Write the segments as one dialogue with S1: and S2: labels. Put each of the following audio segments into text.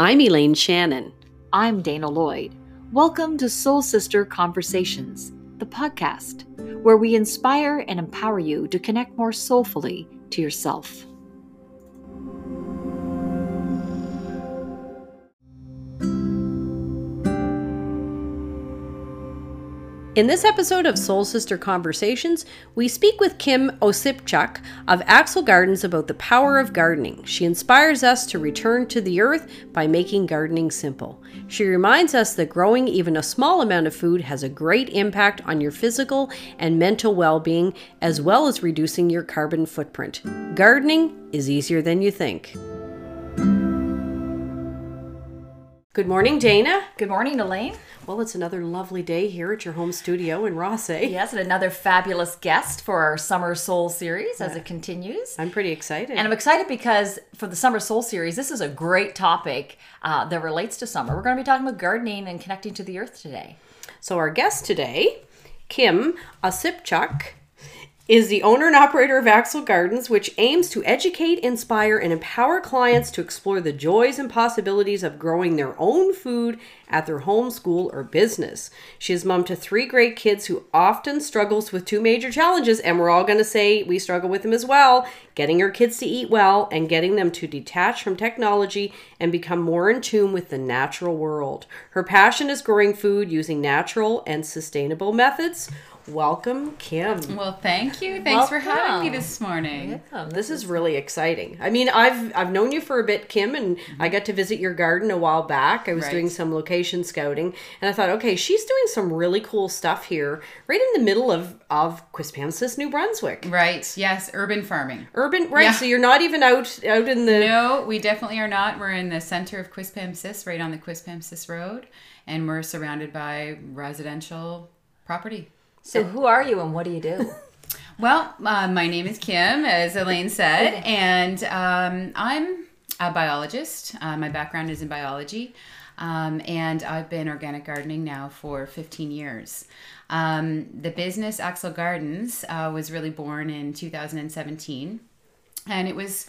S1: I'm Elaine Shannon.
S2: I'm Dana Lloyd. Welcome to Soul Sister Conversations, the podcast where we inspire and empower you to connect more soulfully to yourself.
S1: In this episode of Soul Sister Conversations, we speak with Kim Osepchook of Axil Gardens about the power of gardening. She inspires us to return to the earth by making gardening simple. She reminds us that growing even a small amount of food has a great impact on your physical and mental well being, as well as reducing your carbon footprint. Gardening is easier than you think. Good morning, Dana.
S2: Good morning, Elaine.
S1: Well, it's another lovely day here at your home studio in Rothesay.
S2: Yes, and another fabulous guest for our Summer Soul series as it continues.
S1: I'm pretty excited.
S2: And I'm excited because for the Summer Soul series, this is a great topic uh, that relates to summer. We're going to be talking about gardening and connecting to the earth today.
S1: So, our guest today, Kim Osepchook, is the owner and operator of Axil Gardens, which aims to educate, inspire, and empower clients to explore the joys and possibilities of growing their own food at their home, school, or business. She is mom to three great kids who often struggles with two major challenges, and we're all going to say we struggle with them as well getting her kids to eat well and getting them to detach from technology and become more in tune with the natural world. Her passion is growing food using natural and sustainable methods. Welcome, Kim.
S3: Well, thank you. Thanks for having me this morning.
S1: Welcome. This is really exciting. I mean, I've I've known you for a bit, Kim, and I mm-hmm. got to visit your garden a while back. I was
S3: Right.
S1: doing some location scouting, and I thought, okay, she's doing some really cool stuff here, right in the middle of of Quispamsis, New Brunswick.
S3: Right. Yes. Urban farming.
S1: Urban, right?
S3: Yeah.
S1: So you're not even out out in the
S3: No, we definitely are not. We're in the center of Quispamsis, right on the Quispamsis Road, and we're surrounded by residential property.
S2: So, who are you and what do you do?
S3: Well, uh, my name is Kim, as Elaine said, and um, I'm a biologist. Uh, my background is in biology, um, and I've been organic gardening now for 15 years. Um, the business Axil Gardens uh, was really born in 2017, and it was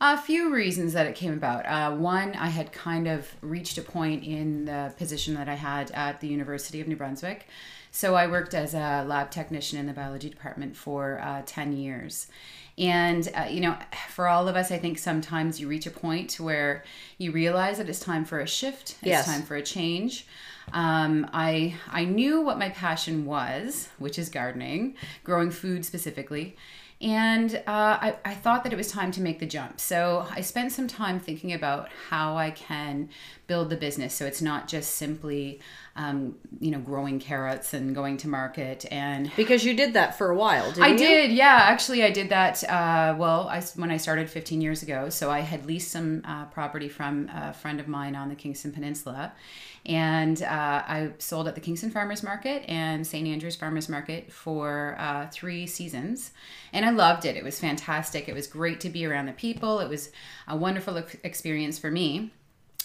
S3: a few reasons that it came about. Uh, one, I had kind of reached a point in the position that I had at the University of New Brunswick. So I worked as a lab technician in the biology department for uh, 10 years. And, uh, you know, for all of us, I think sometimes you reach a point where you realize that it's time for a shift, it's
S1: Yes.
S3: time for a change. Um, I I knew what my passion was, which is gardening, growing food specifically, and uh, I, I thought that it was time to make the jump. So I spent some time thinking about how I can build the business so it's not just simply um, you know growing carrots and going to market and
S1: because you did that for a while, didn't
S3: I
S1: you?
S3: did, yeah. Actually, I did that. Uh, well, I when I started 15 years ago, so I had leased some uh, property from a friend of mine on the Kingston Peninsula, and uh, I sold at the Kingston Farmers Market and St Andrews Farmers Market for uh, three seasons, and I loved it. It was fantastic. It was great to be around the people. It was a wonderful experience for me.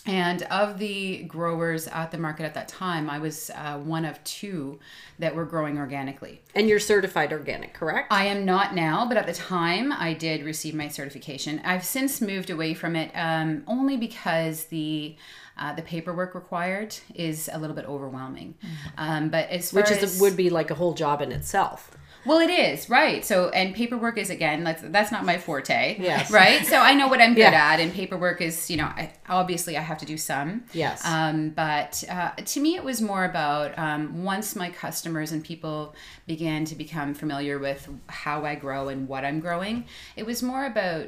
S3: And of the growers at the market at that time, I was uh, one of two that were growing organically.
S1: And you're certified organic, correct?
S3: I am not now, but at the time I did receive my certification. I've since moved away from it um, only because the uh, the paperwork required is a little bit overwhelming. Um, but as far
S1: Which
S3: as
S1: is would be like a whole job in itself.
S3: Well, it is right. So, and paperwork is again that's that's not my forte.
S1: Yes.
S3: Right. So I know what I'm good
S1: Yeah.
S3: at, and paperwork is you know I, obviously I have to do some.
S1: Yes.
S3: Um, but uh, to me, it was more about um, once my customers and people began to become familiar with how I grow and what I'm growing, it was more about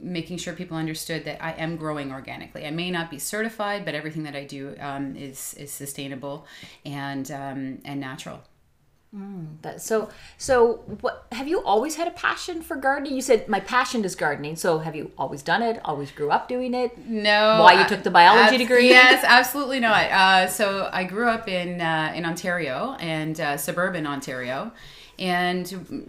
S3: making sure people understood that I am growing organically. I may not be certified, but everything that I do um, is is sustainable and um, and natural.
S2: That, so, so what have you always had a passion for gardening? You said my passion is gardening. So, have you always done it? Always grew up doing it?
S3: No.
S2: Why you
S3: I-
S2: took the biology
S3: abs-
S2: degree?
S3: Yes, absolutely not. Uh, so I grew up in uh, in Ontario and uh, suburban Ontario, and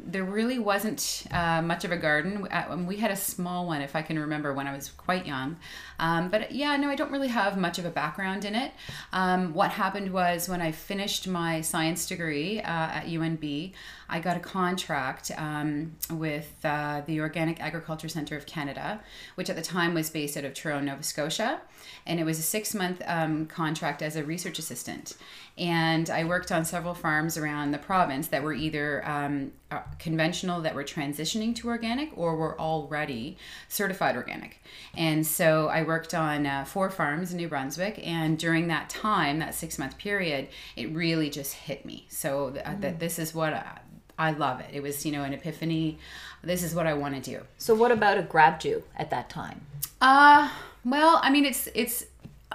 S3: there really wasn't uh, much of a garden. Uh, We had a small one, if I can remember, when I was quite young. Um, but yeah, no, I don't really have much of a background in it. Um, what happened was when I finished my science degree uh, at UNB, I got a contract um, with uh, the Organic Agriculture Centre of Canada, which at the time was based out of Truro, Nova Scotia. And it was a six month um, contract as a research assistant. And I worked on several farms around the province that were either um, uh, conventional, that were transitioning to organic, or were already certified organic. And so I worked on uh, four farms in New Brunswick. And during that time, that six month period, it really just hit me. So th- uh, that this is what I, I love it. It was, you know, an epiphany. This is what I want to do.
S2: So what about it grabbed you at that time?
S3: Uh, well, I mean, it's it's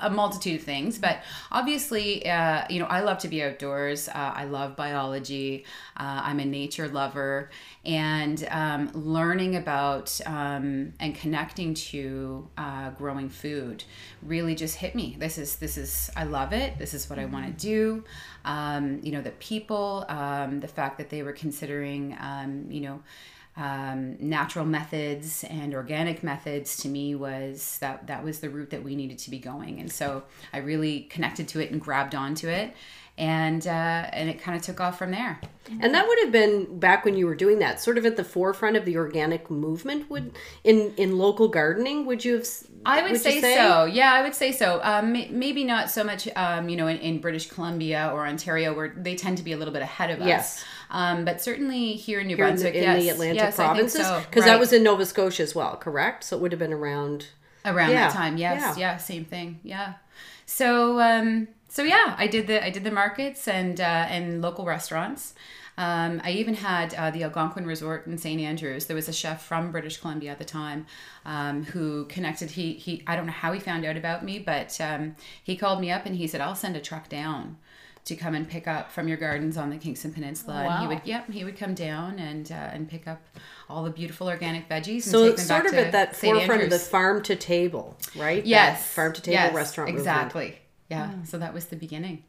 S3: a multitude of things, but obviously, uh, you know, I love to be outdoors. Uh, I love biology. Uh, I'm a nature lover, and um, learning about um, and connecting to uh, growing food really just hit me. This is this is I love it. This is what I want to do. Um, you know, the people, um, the fact that they were considering, um, you know um, natural methods and organic methods to me was that that was the route that we needed to be going and so i really connected to it and grabbed onto it and uh, and it kind of took off from there
S1: And that would have been back when you were doing that, sort of at the forefront of the organic movement. Would in in local gardening? Would you have?
S3: i would,
S1: you
S3: say, so. Yeah, I would say so. Um, maybe not so much, um, you know, in, in British Columbia or Ontario, where they tend to be a little bit ahead of us.
S1: Yes.
S3: Um, but certainly here in New
S1: Here in
S3: Brunswick,
S1: the, in
S3: yes,
S1: the Atlantic
S3: yes,
S1: provinces,
S3: so.
S1: because
S3: Right.
S1: that was in Nova Scotia as well, correct? So it would have been around.
S3: around
S1: Yeah,
S3: that time yes
S1: yeah.
S3: yeah. same thing yeah so um so yeah i did the i did the markets and uh and local restaurants um, I even had uh, the Algonquin Resort in St. Andrews. There was a chef from British Columbia at the time um, who connected. He he. I don't know how he found out about me, but um, he called me up and he said, "I'll send a truck down to come and pick up from your gardens on the Kingston Peninsula." And he would, yep, he would come down and uh, and pick up all the beautiful organic veggies. And
S1: So
S3: take
S1: it's
S3: them
S1: sort
S3: back
S1: of at that
S3: St.
S1: forefront of the farm to table, right? That
S3: Yes.
S1: farm to table
S3: yes,
S1: restaurant movement.
S3: Exactly. Yeah. So that was the beginning.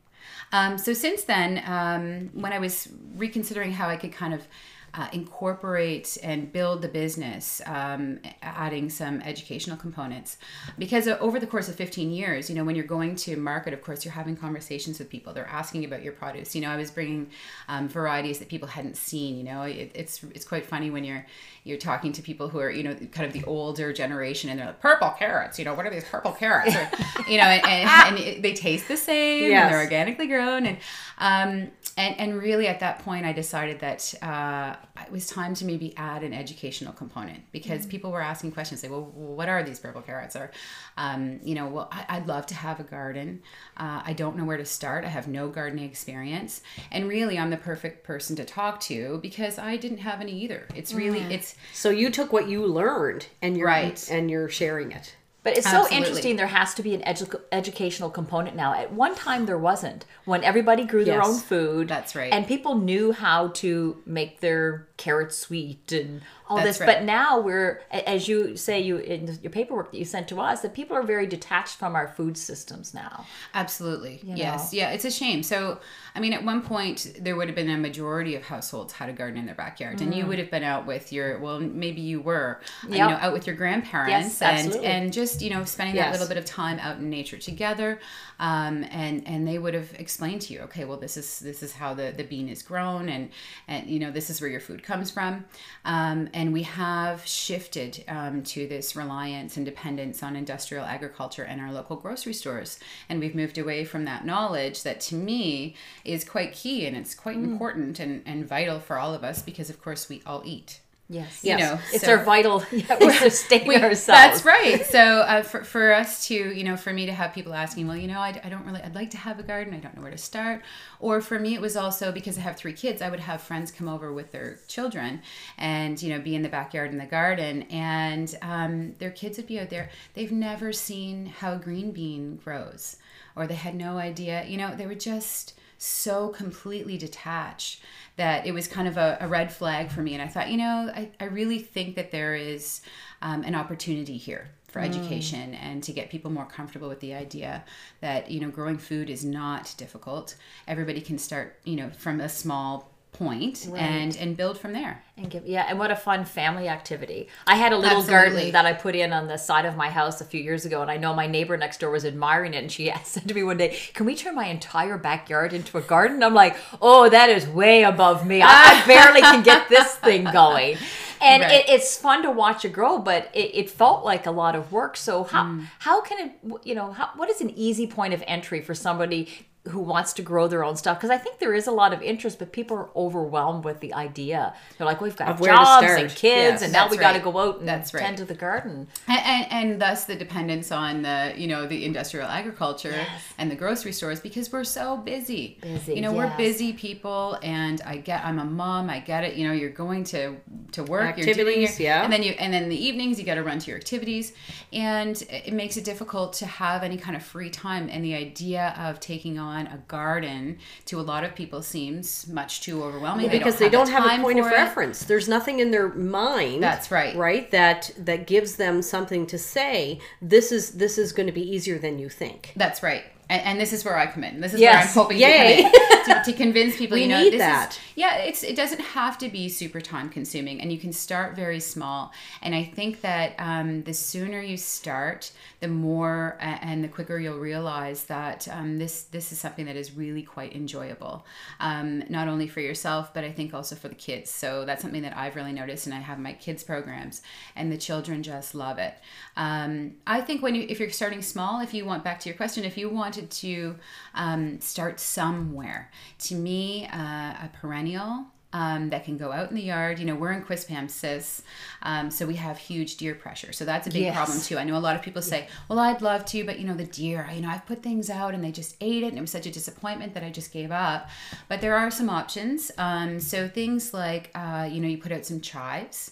S3: Um, so since then, um, when I was reconsidering how I could kind of uh, incorporate and build the business, um, adding some educational components, because over the course of 15 years, you know, when you're going to market, of course, you're having conversations with people. They're asking about your produce. You know, I was bringing um, varieties that people hadn't seen. You know, it, it's it's quite funny when you're you're talking to people who are you know kind of the older generation and they're like purple carrots you know what are these purple carrots or, you know and, and, and it, they taste the same
S1: Yes.
S3: and they're organically grown and um and and really at that point i decided that uh it was time to maybe add an educational component because people were asking questions like well what are these purple carrots? Or um you know well I, i'd love to have a garden. Uh, i don't know where to start. I have no gardening experience. And really i'm the perfect person to talk to because i didn't have any either. It's really it's
S1: So you took what you learned and you're
S3: Right.
S1: and you're sharing it.
S2: But it's so interesting. There has to be an edu- educational component now. At one time, there wasn't. When everybody grew their own food,
S3: That's right.
S2: and people knew how to make their carrots sweet and all
S3: That's
S2: this.
S3: right.
S2: But now we're, as you say, you in your paperwork that you sent to us, that people are very detached from our food systems now.
S3: Absolutely. yes.
S2: know?
S3: Yeah, it's a shame. So, I mean, at one point, there would have been a majority of households had a garden in their backyard, and you would have been out with your, well, maybe you were, uh, you know, out with your grandparents
S2: Yes,
S3: and,
S2: absolutely.
S3: and just, you know, spending that little bit of time out in nature together. Um, and, and they would have explained to you, okay, well, this is, this is how the, the bean is grown and, and, you know, this is where your food comes from. Um, and we have shifted um, to this reliance and dependence on industrial agriculture and our local grocery stores. And we've moved away from that knowledge that to me is quite key and it's quite important and, and vital for all of us because, of course, we all eat.
S2: Yes,
S3: You know,
S2: it's
S3: so-
S2: our vital. Yeah, we sustain
S3: We-
S2: ourselves.
S3: That's right. So uh, for, for us to, you know, for me to have people asking, well, you know, I, I don't really, I'd like to have a garden. I don't know where to start. Or for me, it was also because I have three kids, I would have friends come over with their children and, you know, be in the backyard in the garden. And um, their kids would be out there. They've never seen how a green bean grows or they had no idea. You know, they were just so completely detached that it was kind of a, a red flag for me. And I thought, you know, I, I really think that there is um, an opportunity here for education and to get people more comfortable with the idea that, you know, growing food is not difficult. Everybody can start, you know, from a small point and and build from there.
S2: And give, yeah, and what a fun family activity. I had a little garden that I put in on the side of my house a few years ago, and I know my neighbor next door was admiring it. And she said to me one day, Can we turn my entire backyard into a garden? I'm like, Oh, that is way above me. I, I barely can get this thing going. And
S3: Right.
S2: it, it's fun to watch it grow, but it, it felt like a lot of work. So, how,
S3: Mm.
S2: how can it, you know, how, what is an easy point of entry for somebody? Who wants to grow their own stuff? Because I think there is a lot of interest, but people are overwhelmed with the idea. They're like, we've got
S1: Of where to
S2: jobs and kids,
S3: Yes,
S2: and now we got to go out and
S3: That's right.
S2: tend to the garden.
S3: And, and, and thus the dependence on the you know the industrial agriculture and the grocery stores because we're so busy.
S2: Busy,
S3: you know we're busy people, and I get I'm a mom. I get it. You know you're going to to work, you're doing your,
S1: Activities, yeah.
S3: and then you and then the evenings you got to run to your activities, and it makes it difficult to have any kind of free time. And the idea of taking on a garden to a lot of people seems much too overwhelming.
S1: because they
S3: the
S1: don't have a point of
S3: it.
S1: reference. There's nothing in their mind.
S3: That's right.
S1: Right? That that gives them something to say, this is this is going to be easier than you think.
S3: That's right. And, and this is where I come in. This is
S2: Yes.
S3: where I'm hoping to, in, to, to convince people.
S1: We
S3: you know,
S1: need
S3: this
S1: that.
S3: Is, yeah, it's it doesn't have to be super time consuming, and you can start very small. And I think that um, the sooner you start, the more a- and the quicker you'll realize that um, this this is something that is really quite enjoyable, um, not only for yourself, but I think also for the kids. So that's something that I've really noticed, and I have my kids programs, and the children just love it. Um, I think when you if you're starting small, if you want back to your question, if you wanted to um, start somewhere, to me, uh, a perennial um, that can go out in the yard. You know, we're in Quispamsis, um, so we have huge deer pressure. So that's a big
S2: Yes.
S3: problem too. I know a lot of people say, "Well, I'd love to, but you know, the deer. You know, I've put things out and they just ate it, and it was such a disappointment that I just gave up." But there are some options. Um, so things like, uh, you know, you put out some chives.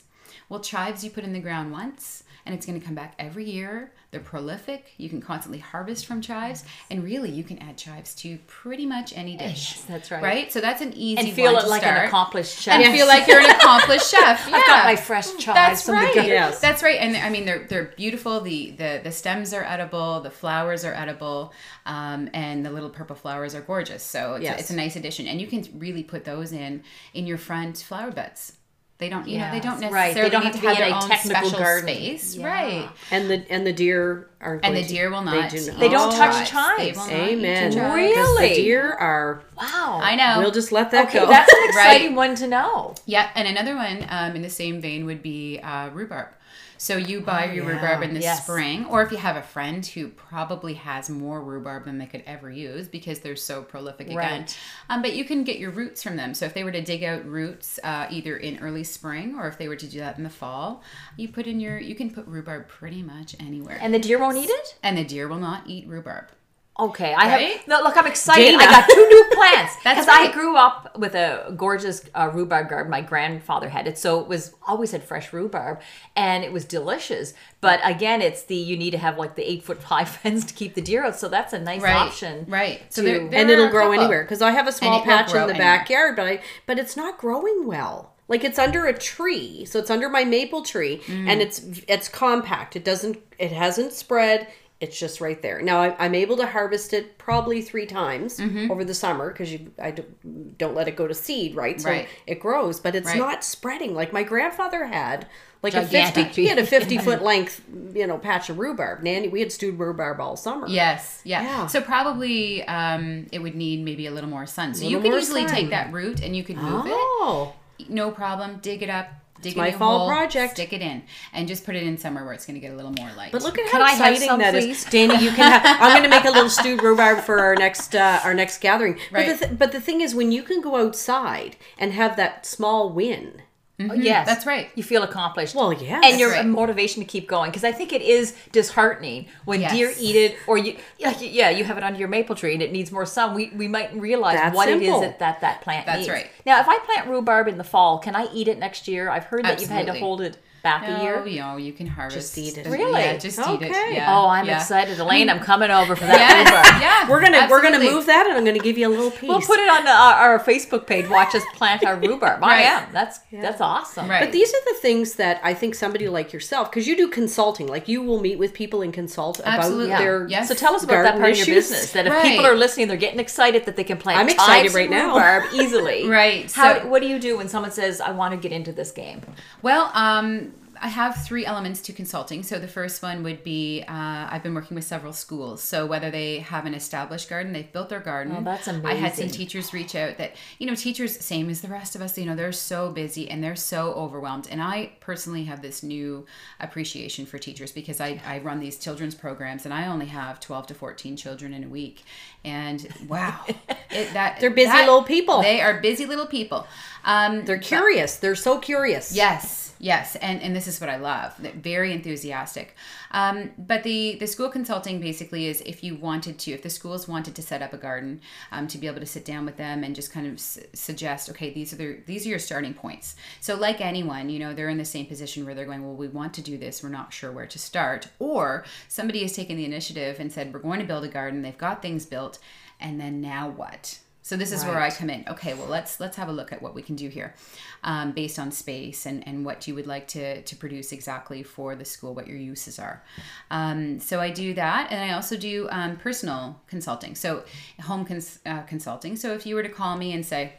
S3: Well, chives you put in the ground once, and it's going to come back every year. They're prolific. You can constantly harvest from chives, and really, you can add chives to pretty much any dish.
S2: Yes, that's right.
S3: Right. So that's an easy
S2: And feel
S3: one
S2: it
S3: to
S2: like
S3: start.
S2: an accomplished chef.
S3: And feel like you're an accomplished chef. Yeah.
S2: I've got my fresh chives
S3: That's
S2: from
S3: right.
S2: the.
S1: Yes.
S3: That's right. And I mean, they're they're beautiful. The the the stems are edible. The flowers are edible, um, and the little purple flowers are gorgeous. So it's,
S1: Yes.
S3: it's a nice addition, and you can really put those in in your front flower beds. They don't, you know, they don't
S2: Yes,
S3: necessarily
S2: right. They don't
S3: need
S2: have
S3: to
S2: to be
S3: have
S2: in
S3: their
S2: a
S3: own
S2: technical
S3: special
S2: garden.
S3: space,
S2: Yeah.
S3: right?
S1: And the and the deer aren't
S3: And the deer will not.
S1: They, do
S3: eat
S2: They don't
S1: Oh,
S2: touch
S3: chives. They
S2: chives.
S3: will not eat
S1: Amen.
S3: chives.
S2: Really?
S1: The deer are.
S2: Wow.
S3: I know.
S1: We'll just let that
S2: Okay,
S1: go.
S2: that's an exciting
S3: Right.
S2: one to know.
S3: Yeah, and another one um, in the same vein would be uh, rhubarb. So you buy your
S1: yeah.
S3: rhubarb in the
S2: Yes.
S3: spring, or if you have a friend who probably has more rhubarb than they could ever use because they're so prolific again. Um, but you can get your roots from them. So if they were to dig out roots uh, either in early spring or if they were to do that in the fall, you put in your you can put rhubarb pretty much anywhere,
S2: And the deer won't eat it?
S3: and the deer will not eat rhubarb.
S2: Okay, I
S3: Right?
S2: have. No, look, I'm excited.
S1: Dana.
S2: I got two new plants
S3: That's
S2: because I grew up with a gorgeous uh, rhubarb garden. My grandfather had it, so it was always had fresh rhubarb, and it was delicious. But again, it's the you need to have like the eight foot high fence to keep the deer out. So that's a nice
S3: Right,
S2: option,
S3: right. So
S2: to-
S3: there- there
S1: and it'll grow anywhere because I have a small patch in the
S3: anywhere.
S1: backyard, but I but it's not growing well. Like it's under a tree, so it's under my maple tree,
S3: Mm.
S1: and it's it's compact. It doesn't it hasn't spread. It's just right there. Now I, I'm able to harvest it probably three times
S3: Mm-hmm.
S1: over the summer because you I do, don't let it go to seed, right? So
S3: Right.
S1: it grows, but it's
S3: Right.
S1: not spreading like my grandfather had. Like a fifty, he had a fifty foot length, you know, patch of rhubarb. Nanny, we had stewed rhubarb all summer.
S3: Yes, yeah.
S1: Yeah.
S3: So probably um, it would need maybe a little more sun. So you could easily
S1: sun.
S3: take that root and you could move
S1: Oh.
S3: it. No problem. Dig it up. Dig
S1: my
S3: it in
S1: fall
S3: hole,
S1: project.
S3: Stick it in, and just put it in somewhere where it's going to get a little more light.
S1: But look at
S2: Can
S1: how exciting
S2: some,
S1: that is,
S2: please?
S1: Dana. You can. Have, I'm going to make a little stewed rhubarb for our next uh, our next gathering.
S3: Right.
S1: But the, th- but the thing is, when you can go outside and have that small win,
S2: Oh, mm-hmm. yes,
S3: that's right.
S2: You feel accomplished.
S1: Well, yes.
S2: and your
S3: right.
S2: motivation to keep going because I think it is disheartening when
S3: Yes.
S2: deer eat it, or you, yeah, yeah, you have it under your maple tree and it needs more sun. We we might realize
S1: That's
S2: what it
S1: simple.
S2: is that that, that plant
S3: That's
S2: needs.
S3: right.
S2: Now, if I plant rhubarb in the fall, can I eat it next year? I've heard that you've had to hold it back a year.
S3: No, you know, you can harvest.
S1: eat it.
S2: Really?
S3: Yeah, just eat it.
S1: Okay.
S3: Yeah,
S2: Oh, I'm
S3: yeah.
S2: excited, Elaine. I'm coming over for that
S3: Yes,
S2: rhubarb.
S3: yeah.
S1: we're gonna we're gonna move that, and I'm gonna give you a little piece.
S2: We'll put it on the, our, our Facebook page. Watch us plant our rhubarb. I am. That's that's awesome.
S3: Right.
S1: But these are the things that I think somebody like yourself, because you do consulting, like you will meet with people and consult
S3: Absolutely.
S1: about their
S3: Yes.
S2: So tell us about that
S1: garden
S2: part of your business. That if
S3: Right.
S2: people are listening, they're getting excited that they can plant.
S1: I'm excited right now.
S2: rhubarb easily.
S3: Right,
S2: How?
S3: so-
S2: what do you do when someone says, "I want to get into this game"?
S3: Well, um, I have three elements to consulting. So the first one would be uh, I've been working with several schools. So whether they have an established garden, they've built their garden.
S2: Oh, that's amazing.
S3: I had some teachers reach out that you know teachers same as the rest of us. You know they're so busy and they're so overwhelmed. And I personally have this new appreciation for teachers because I, I run these children's programs and I only have twelve to fourteen children in a week. And wow, it, that
S1: They're busy
S3: that-
S1: little people.
S3: They are busy little people. Um,
S1: They're curious. They're so curious.
S3: Yes, yes, and and this is what I love. Very enthusiastic. Um, but the the school consulting basically is if you wanted to, if the schools wanted to set up a garden, um, to be able to sit down with them and just kind of s- suggest, okay, these are their these are your starting points. So like anyone, you know, they're in the same position where they're going, well, we want to do this, we're not sure where to start, or somebody has taken the initiative and said, we're going to build a garden. They've got things built, and then now what? So this is where I come in. Okay, well let's let's have a look at what we can do here, um, based on space and and what you would like to to produce exactly for the school, what your uses are. Um, so I do that, and I also do um, personal consulting. So home cons- uh, consulting. So if you were to call me and say.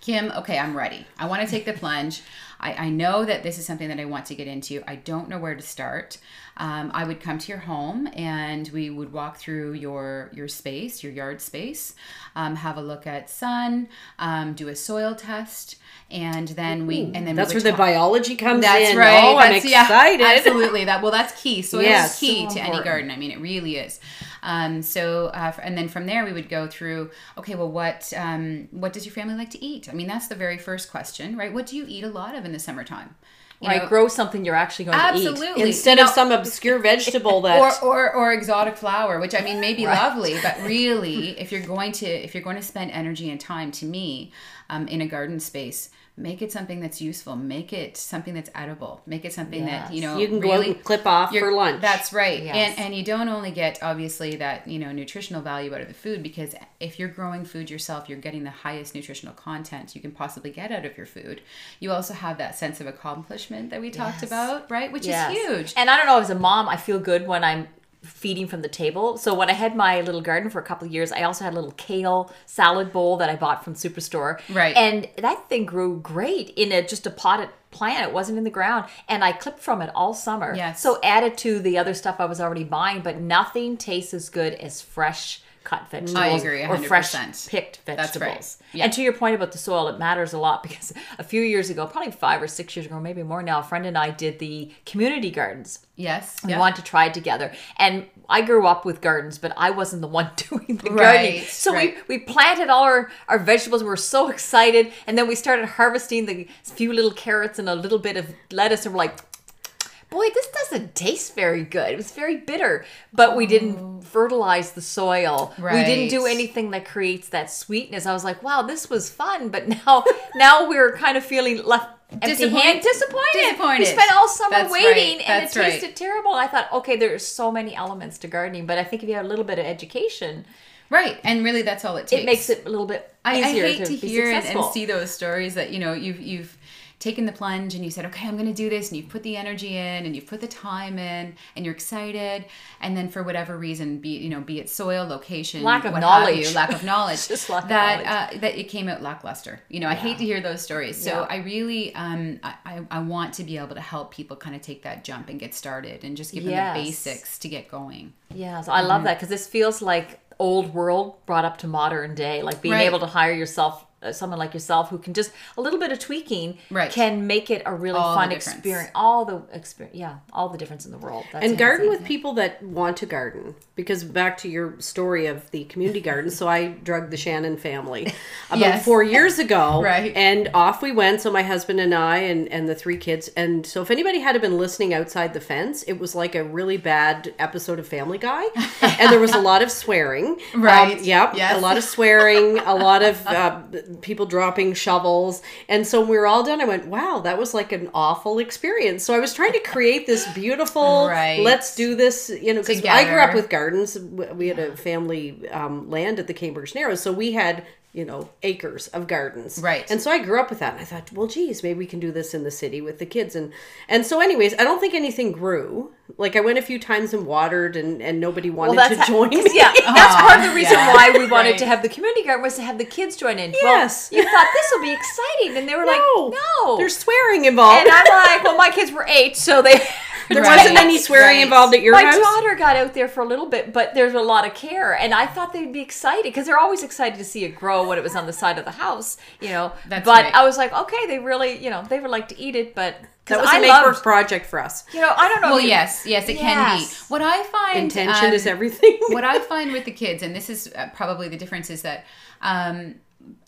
S3: Kim, okay, I'm ready. I want to take the plunge. I, I know that this is something that I want to get into. I don't know where to start. Um, I would come to your home and we would walk through your your space, your yard space, um, have a look at sun, um, do a soil test, and then we and then
S1: That's
S3: we
S1: where
S3: would
S1: the biology comes
S3: that's
S1: in.
S3: right.
S1: Oh, I'm
S3: That's- yeah,
S1: excited.
S3: absolutely. That well, that's key. Soil
S1: Yes.
S3: is key
S2: So
S3: to any garden. I mean, it really is. Um, so, uh, and then from there, we would go through. Okay, well, what um, what does your family like to eat? I mean, that's the very first question, right? What do you eat a lot of in the summertime? You
S2: Right,
S3: know,
S2: grow something you're actually going to eat.
S1: Instead
S3: You
S1: of some obscure vegetable that
S3: or, or or exotic flower which i mean may be lovely but really if you're going to if you're going to spend energy and time to me um, in a garden space make it something that's useful make it something that's edible make it something that you know
S1: you can
S3: really
S1: and clip off
S3: you're-
S1: for lunch.
S3: That's right.
S2: Yes.
S3: And and you don't only get obviously that, you know, nutritional value out of the food because if you're growing food yourself, you're getting the highest nutritional content you can possibly get out of your food. You also have that sense of accomplishment that we talked
S2: Yes.
S3: about, right? Which
S2: Yes.
S3: is huge.
S2: And I don't know, as a mom, I feel good when I'm feeding from the table. So when I had my little garden for a couple of years, I also had a little kale salad bowl that I bought from Superstore.
S3: Right.
S2: And that thing grew great in a just a potted plant. It wasn't in the ground. And I clipped from it all summer.
S3: Yes.
S2: So added to the other stuff I was already buying, but nothing tastes as good as fresh cut vegetables
S3: agree,
S2: or fresh
S3: 100%.
S2: picked vegetables.
S3: Right. Yeah.
S2: And to your point about the soil, it matters a lot because a few years ago, probably five or six years ago, maybe more now, a friend and I did the community gardens.
S3: Yes.
S2: We
S3: yeah.
S2: wanted to try it together. And I grew up with gardens, but I wasn't the one doing the
S3: Right,
S2: gardening. So
S3: right.
S2: we, we planted all our, our vegetables. We were so excited. And then we started harvesting the few little carrots and a little bit of lettuce. And we're like, boy, this doesn't taste very good. It was very bitter. But we didn't oh. fertilize the soil. We didn't do anything that creates that sweetness. I was like, wow, this was fun. But now now we're kind of feeling left empty
S3: Disappointed.
S2: hand disappointed. We spent all summer
S3: That's right.
S2: waiting and
S3: That's
S2: it
S3: right.
S2: tasted terrible. I thought, okay, there's so many elements to gardening, but I think if you have a little bit of education,
S3: Right. And really that's all it takes.
S2: it makes it a little bit
S3: I, I
S2: easier
S3: hate
S2: to,
S3: to,
S2: be
S3: hear and, and
S2: successful.
S3: see those stories that you know you've you've taken the plunge and you said okay i'm going to do this and you've put the energy in and you've put the time in and you're excited and then for whatever reason be you know be it soil location
S2: Lack of knowledge.
S3: you, lack of knowledge
S2: Just lack of
S3: that
S2: knowledge.
S3: uh, that it came out lackluster you know i hate to hear those stories so
S2: Yeah.
S3: i really um I, I want to be able to help people kind of take that jump and get started and just give them the basics to get going
S2: Yeah, so I love that because this feels like old world brought up to modern day, like being
S3: Right.
S2: able to hire yourself. Uh, someone like yourself who can just a little bit of tweaking
S3: Right.
S2: can make it a really
S3: All
S2: fun experience. All the experience, yeah, all the difference in the world. That's
S1: and garden
S2: amazing.
S1: with people that want to garden because back to your story of the community garden so i drugged the shannon family about
S3: Yes.
S1: four years ago
S3: Right.
S1: and off we went so my husband and i and, and the three kids and so if anybody had been listening outside the fence it was like a really bad episode of family guy and there was a lot of swearing
S3: Right.
S1: um, yep
S3: Yes.
S1: a lot of swearing a lot of uh, people dropping shovels. And so when we were all done i went wow that was like an awful experience. So i was trying to create this beautiful
S3: Right.
S1: let's do this you know because i grew up with gardens. We had a family um, land at the cambridge narrows. So we had you know, acres of gardens.
S3: Right.
S1: And so I grew up with that and I thought, well, geez, maybe we can do this in the city with the kids. And and so anyways, I don't think anything grew. Like I went a few times and watered and, and nobody wanted to
S2: how-
S1: join
S2: 'cause,
S1: me.
S2: Yeah, that's part of the reason
S3: yeah.
S2: why we wanted
S3: Right.
S2: to have the community garden was to have the kids join in.
S1: Yes.
S2: Well, you thought this will be exciting, and they were
S1: No.
S2: like, "No."
S1: There's swearing involved.
S2: and I'm like, "Well, my kids were eight, so they."
S1: There
S3: Right,
S1: wasn't any swearing
S3: right.
S1: involved at your
S2: my
S1: house.
S2: My daughter got out there for a little bit, but there's a lot of care, and I thought they'd be excited because they're always excited to see it grow when it was on the side of the house, you know.
S3: That's
S2: but
S3: right.
S2: I was like, okay, they really, you know, they would like to eat it, but
S1: That
S2: because
S1: was a
S2: I
S1: make
S2: love,
S1: work project for us.
S2: you know, I don't know.
S3: Well,
S2: you-
S3: yes, yes, it can be. What I find
S1: Intention
S3: um,
S1: is everything.
S3: what I find with the kids, and this is uh, probably the difference, is that um,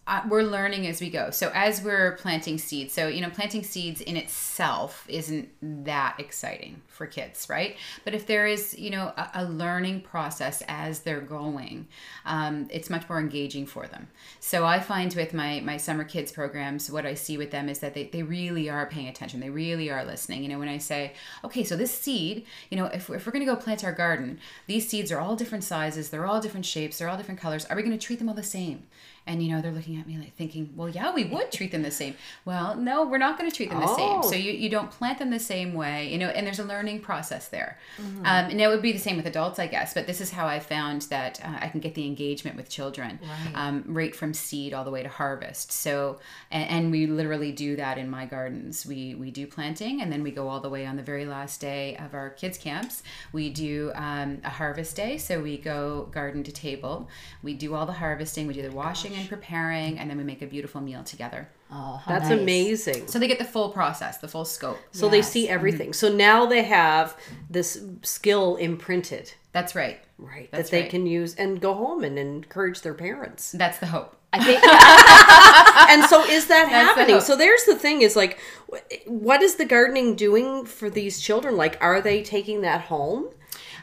S3: uh, we're learning as we go. So as we're planting seeds, so you know, planting seeds in itself isn't that exciting for kids, right? But if there is, you know, a, a learning process as they're going, um, it's much more engaging for them. So I find with my my summer kids programs, what I see with them is that they, they really are paying attention. They really are listening. You know, when I say, okay, so this seed, you know, if, if we're to go plant our garden, these seeds are all different sizes, they're all different shapes, they're all different colors. Are we to treat them all the same? And you know, they're looking at me like thinking, well, yeah, we would treat them the same. Well, no, we're not going to treat them the same.
S1: Oh.
S3: So you, you don't plant them the same way, you know, and there's a learning process there.
S1: Mm-hmm.
S3: Um, and it would be the same with adults, I guess. But this is how I found that uh, I can get the engagement with children, um, right from seed all the way to harvest. So, and, and we literally do that in my gardens. We we do planting, and then we go all the way on the very last day of our kids camps. We do um, a harvest day, so we go garden to table. We do all the harvesting. We do the washing and preparing, and then we make a beautiful meal together.
S2: Oh,
S1: That's
S2: nice.
S1: amazing.
S3: So they get the full process, the full scope.
S1: So they see everything. So now they have this skill imprinted,
S3: That's right.
S1: right?
S3: That's
S1: that they
S3: right.
S1: can use and go home and encourage their parents.
S3: That's the hope.
S2: I think
S1: and so is that
S3: the
S1: happening?
S3: hope.
S1: So there's the thing is like what is the gardening doing for these children? Like are they taking that home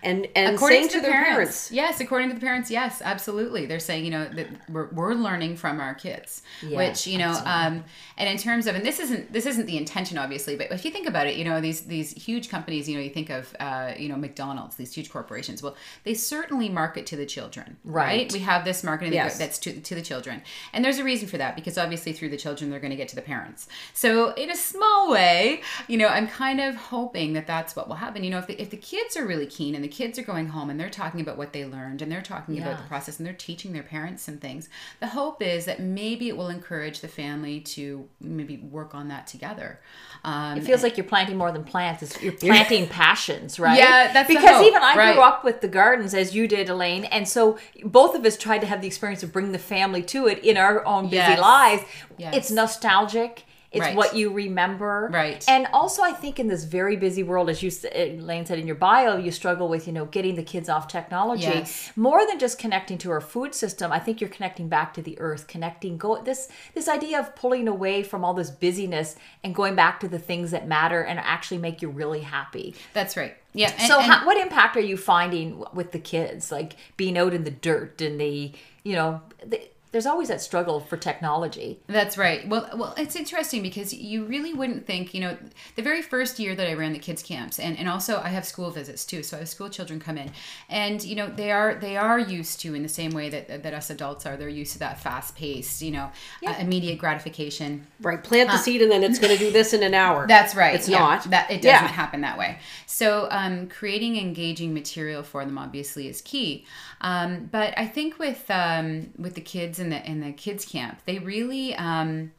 S1: and and saying to,
S3: the
S1: their parents,
S3: Yes, according to the parents, yes, absolutely. They're saying, you know, that we're, we're learning from our kids,
S2: Yeah,
S3: which you know, um, and in terms of, and this isn't this isn't the intention, obviously, but if you think about it, you know, these these huge companies, you know, you think of, uh, you know, McDonald's, these huge corporations. Well, they certainly market to the children, right?
S2: Right.
S3: We have this marketing
S1: Yes.
S3: that's to to the children, and there's a reason for that because obviously through the children they're going to get to the parents. So in a small way, you know, I'm kind of hoping that that's what will happen. You know, if the, if the kids are really keen and the kids are going home and they're talking about what they learned and they're talking about the process and they're teaching their parents some things, the hope is that maybe it will encourage the family to maybe work on that together. Um,
S2: It feels like you're planting more than plants. It's, you're planting passions, right?
S3: Yeah, that's
S2: because
S3: hope,
S2: even I
S3: right.
S2: grew up with the gardens as you did, Elaine, and so both of us tried to have the experience of bringing the family to it in our own busy
S3: Yes.
S2: lives.
S3: Yes.
S2: It's nostalgic. It's
S3: Right.
S2: what you remember,
S3: Right.
S2: And also, I think in this very busy world, as you uh, Lane said in your bio, you struggle with you know getting the kids off technology
S3: Yes.
S2: more than just connecting to our food system. I think you're connecting back to the earth, connecting go this this idea of pulling away from all this busyness and going back to the things that matter and actually make you really happy.
S3: that's right. Yeah. and-
S2: so,
S3: and-
S2: how, what impact are you finding with the kids, like being out in the dirt and the you know? The, there's always that struggle for technology.
S3: That's right. Well, well, it's interesting because you really wouldn't think, you know, the very first year that I ran the kids camps, and, and also I have school visits too. So I have school children come in, and you know they are they are used to in the same way that that us adults are. They're used to that fast paced, you know, uh, immediate gratification.
S1: right, plant the seed and then it's going to do this in an hour.
S3: That's right.
S1: It's
S3: yeah,
S1: not.
S3: That it doesn't
S1: Yeah.
S3: happen that way. So um, creating engaging material for them obviously is key. Um, but I think with um, with the kids in the in the kids camp, they really. Um,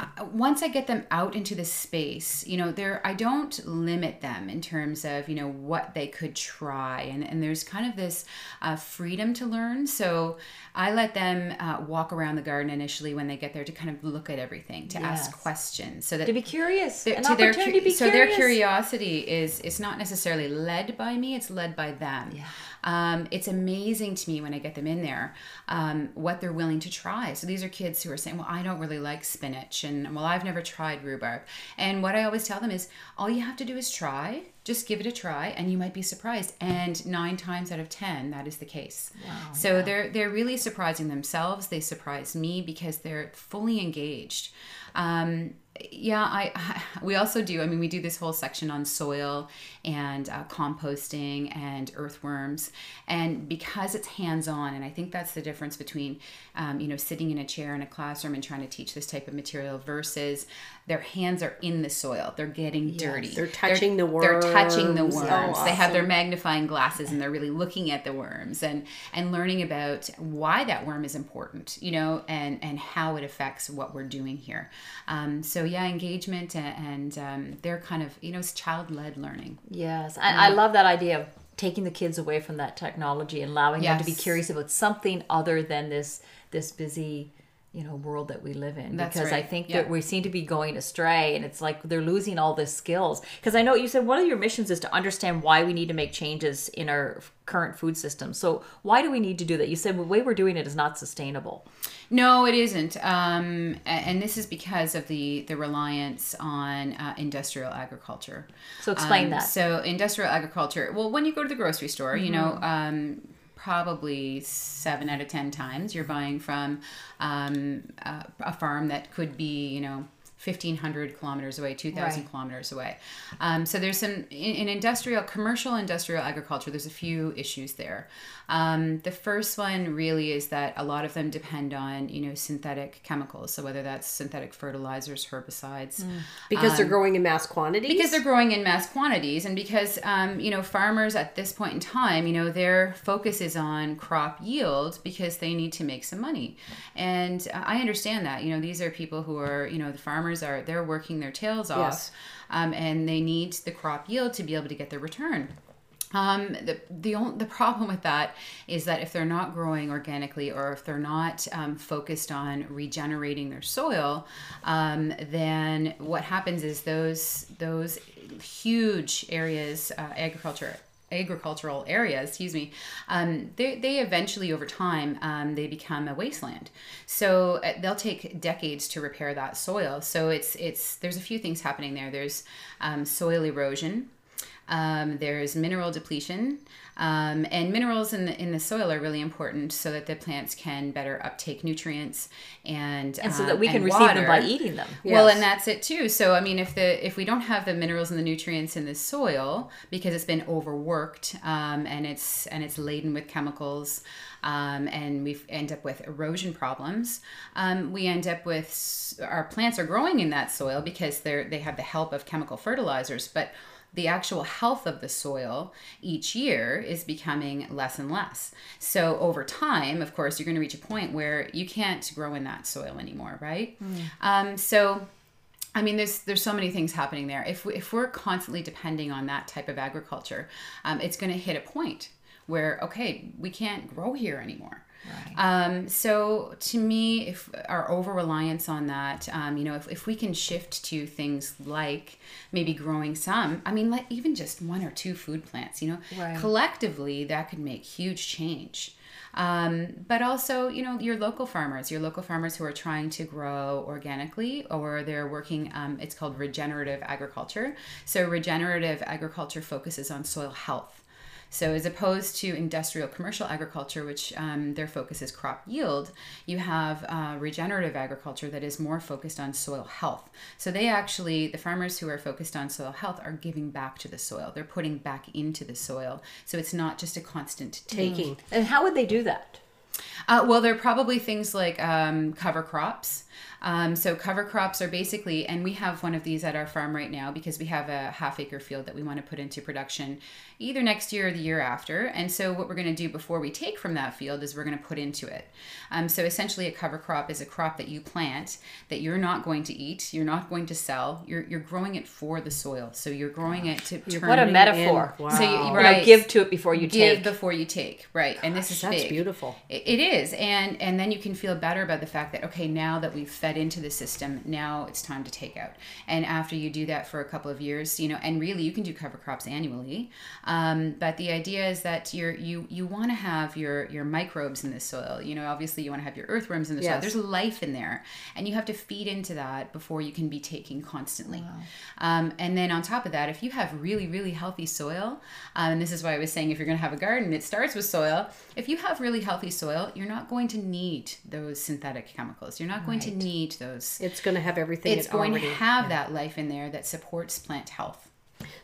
S3: uh, once I get them out into the space, you know, there I don't limit them in terms of you know what they could try, and and there's kind of this uh, freedom to learn. So I let them uh, walk around the garden initially when they get there to kind of look at everything, to ask questions, so that
S2: To be curious,
S3: their-
S2: an
S3: to their cu-
S2: to be
S3: so their curiosity is is not necessarily led by me it's led by them
S2: Yeah.
S3: Um, it's amazing to me when i get them in there um, what they're willing to try. So these are kids who are saying well i don't really like spinach and well i've never tried rhubarb. And what i always tell them is all you have to do is try. Just give it a try and you might be surprised. And nine times out of ten that is the case. So they're they're really surprising themselves. They surprise me because they're fully engaged. Um, yeah, I we also do. I mean, we do this whole section on soil and uh, composting and earthworms, and because it's hands on, and I think that's the difference between um, you know sitting in a chair in a classroom and trying to teach this type of material versus their hands are in the soil, they're getting dirty,
S1: They're touching the worms
S3: They're touching the
S1: worms. Oh,
S3: They have their magnifying glasses and they're really looking at the worms and and learning about why that worm is important, you know, and and how it affects what we're doing here. Um, so yeah, engagement and, and um, they're kind of you know it's child led learning.
S2: Yes, and I love that idea of taking the kids away from that technology and allowing them to be curious about something other than this this busy you know world that we live in.
S3: That's
S2: because i think
S3: Yeah.
S2: that we seem to be going astray and it's like they're losing all the skills. Because i know you said one of your missions is to understand why we need to make changes in our current food system. So why do we need to do that? You said the way we're doing it is not sustainable.
S3: No, it isn't, um, and this is because of the the reliance on uh, industrial agriculture.
S2: so explain
S3: Um,
S2: that.
S3: So industrial agriculture. Well, when you go to the grocery store, you know, um, probably seven out of ten times you're buying from um, a, a farm that could be, you know. 1500 kilometers away 2000
S2: Right.
S3: kilometers away um, so there's some in, in industrial commercial industrial agriculture there's a few issues there um, the first one really is that a lot of them depend on you know synthetic chemicals. So whether that's synthetic fertilizers herbicides
S1: because they're growing in mass quantities.
S3: because they're growing in mass quantities. And because um, you know farmers at this point in time you know their focus is on crop yield because they need to make some money. And uh, i understand that you know these are people who are you know the farmers are they're working their tails off
S1: Yes.
S3: um, and they need the crop yield to be able to get their return um, the the only, the problem with that is that if they're not growing organically or if they're not um, focused on regenerating their soil, um, then what happens is those those huge areas, uh, agriculture agricultural areas excuse me um, they, they eventually over time um, they become a wasteland. So uh, they'll take decades to repair that soil. So it's it's there's a few things happening there. There's um, soil erosion um, there's mineral depletion, um, and minerals in the in the soil are really important so that the plants can better uptake nutrients and
S2: and so
S3: um,
S2: that we can
S3: and
S2: receive them by eating them.
S3: Well, and that's it too. So I mean, if the if we don't have the minerals and the nutrients in the soil because it's been overworked um, and it's and it's laden with chemicals, um, and we end up with erosion problems, um, we end up with s- our plants are growing in that soil because they're they have the help of chemical fertilizers, but the actual health of the soil each year is becoming less and less. So over time, of course, you're going to reach a point where you can't grow in that soil anymore, right? Um, so I mean, there's there's so many things happening there. If we, if we're constantly depending on that type of agriculture, um, it's going to hit a point where okay, we can't grow here anymore.
S2: Right.
S3: Um, so to me, if our over reliance on that, um, you know, if, if we can shift to things like maybe growing some, I mean, like even just one or two food plants, you know,
S2: Right.
S3: collectively that could make huge change. Um, but also, you know, your local farmers, your local farmers who are trying to grow organically or they're working, um, it's called regenerative agriculture. So, regenerative agriculture focuses on soil health. So, as opposed to industrial commercial agriculture, which um, their focus is crop yield, you have uh, regenerative agriculture that is more focused on soil health. So, they actually, the farmers who are focused on soil health are giving back to the soil. They're putting back into the soil. So, it's not just a constant
S1: taking.
S2: and how would they do that
S3: Uh, well, there are probably things like um, cover crops. Um, so cover crops are basically, and we have one of these at our farm right now because we have a half acre field that we want to put into production either next year or the year after. And so what we're going to do before we take from that field is we're going to put into it. Um, so essentially, a cover crop is a crop that you plant that you're not going to eat, you're not going to sell. You're you're growing it for the soil. So you're growing it to turn
S2: what a metaphor.
S1: in.
S3: So you,
S1: Wow.
S2: You give to it before you take.
S3: give
S2: take
S3: before you take right and this is
S1: That's
S3: big.
S1: beautiful.
S3: It, it is, and and then you can feel better about the fact that okay, now that we've fed into the system, now it's time to take out. And after you do that for a couple of years, you know, and really you can do cover crops annually, um, but the idea is that you're you you want to have your your microbes in the soil. You know, obviously you want to have your earthworms in the soil. There's life in there, and you have to feed into that before you can be taking constantly. Um, and then on top of that, if you have really really healthy soil, um, and this is why I was saying if you're going to have a garden, it starts with soil. If you have really healthy soil, you're not going to need those synthetic chemicals. You're not going to need those.
S1: It's going to have everything.
S3: It's
S1: it
S3: going
S1: already,
S3: to have that life in there that supports plant health.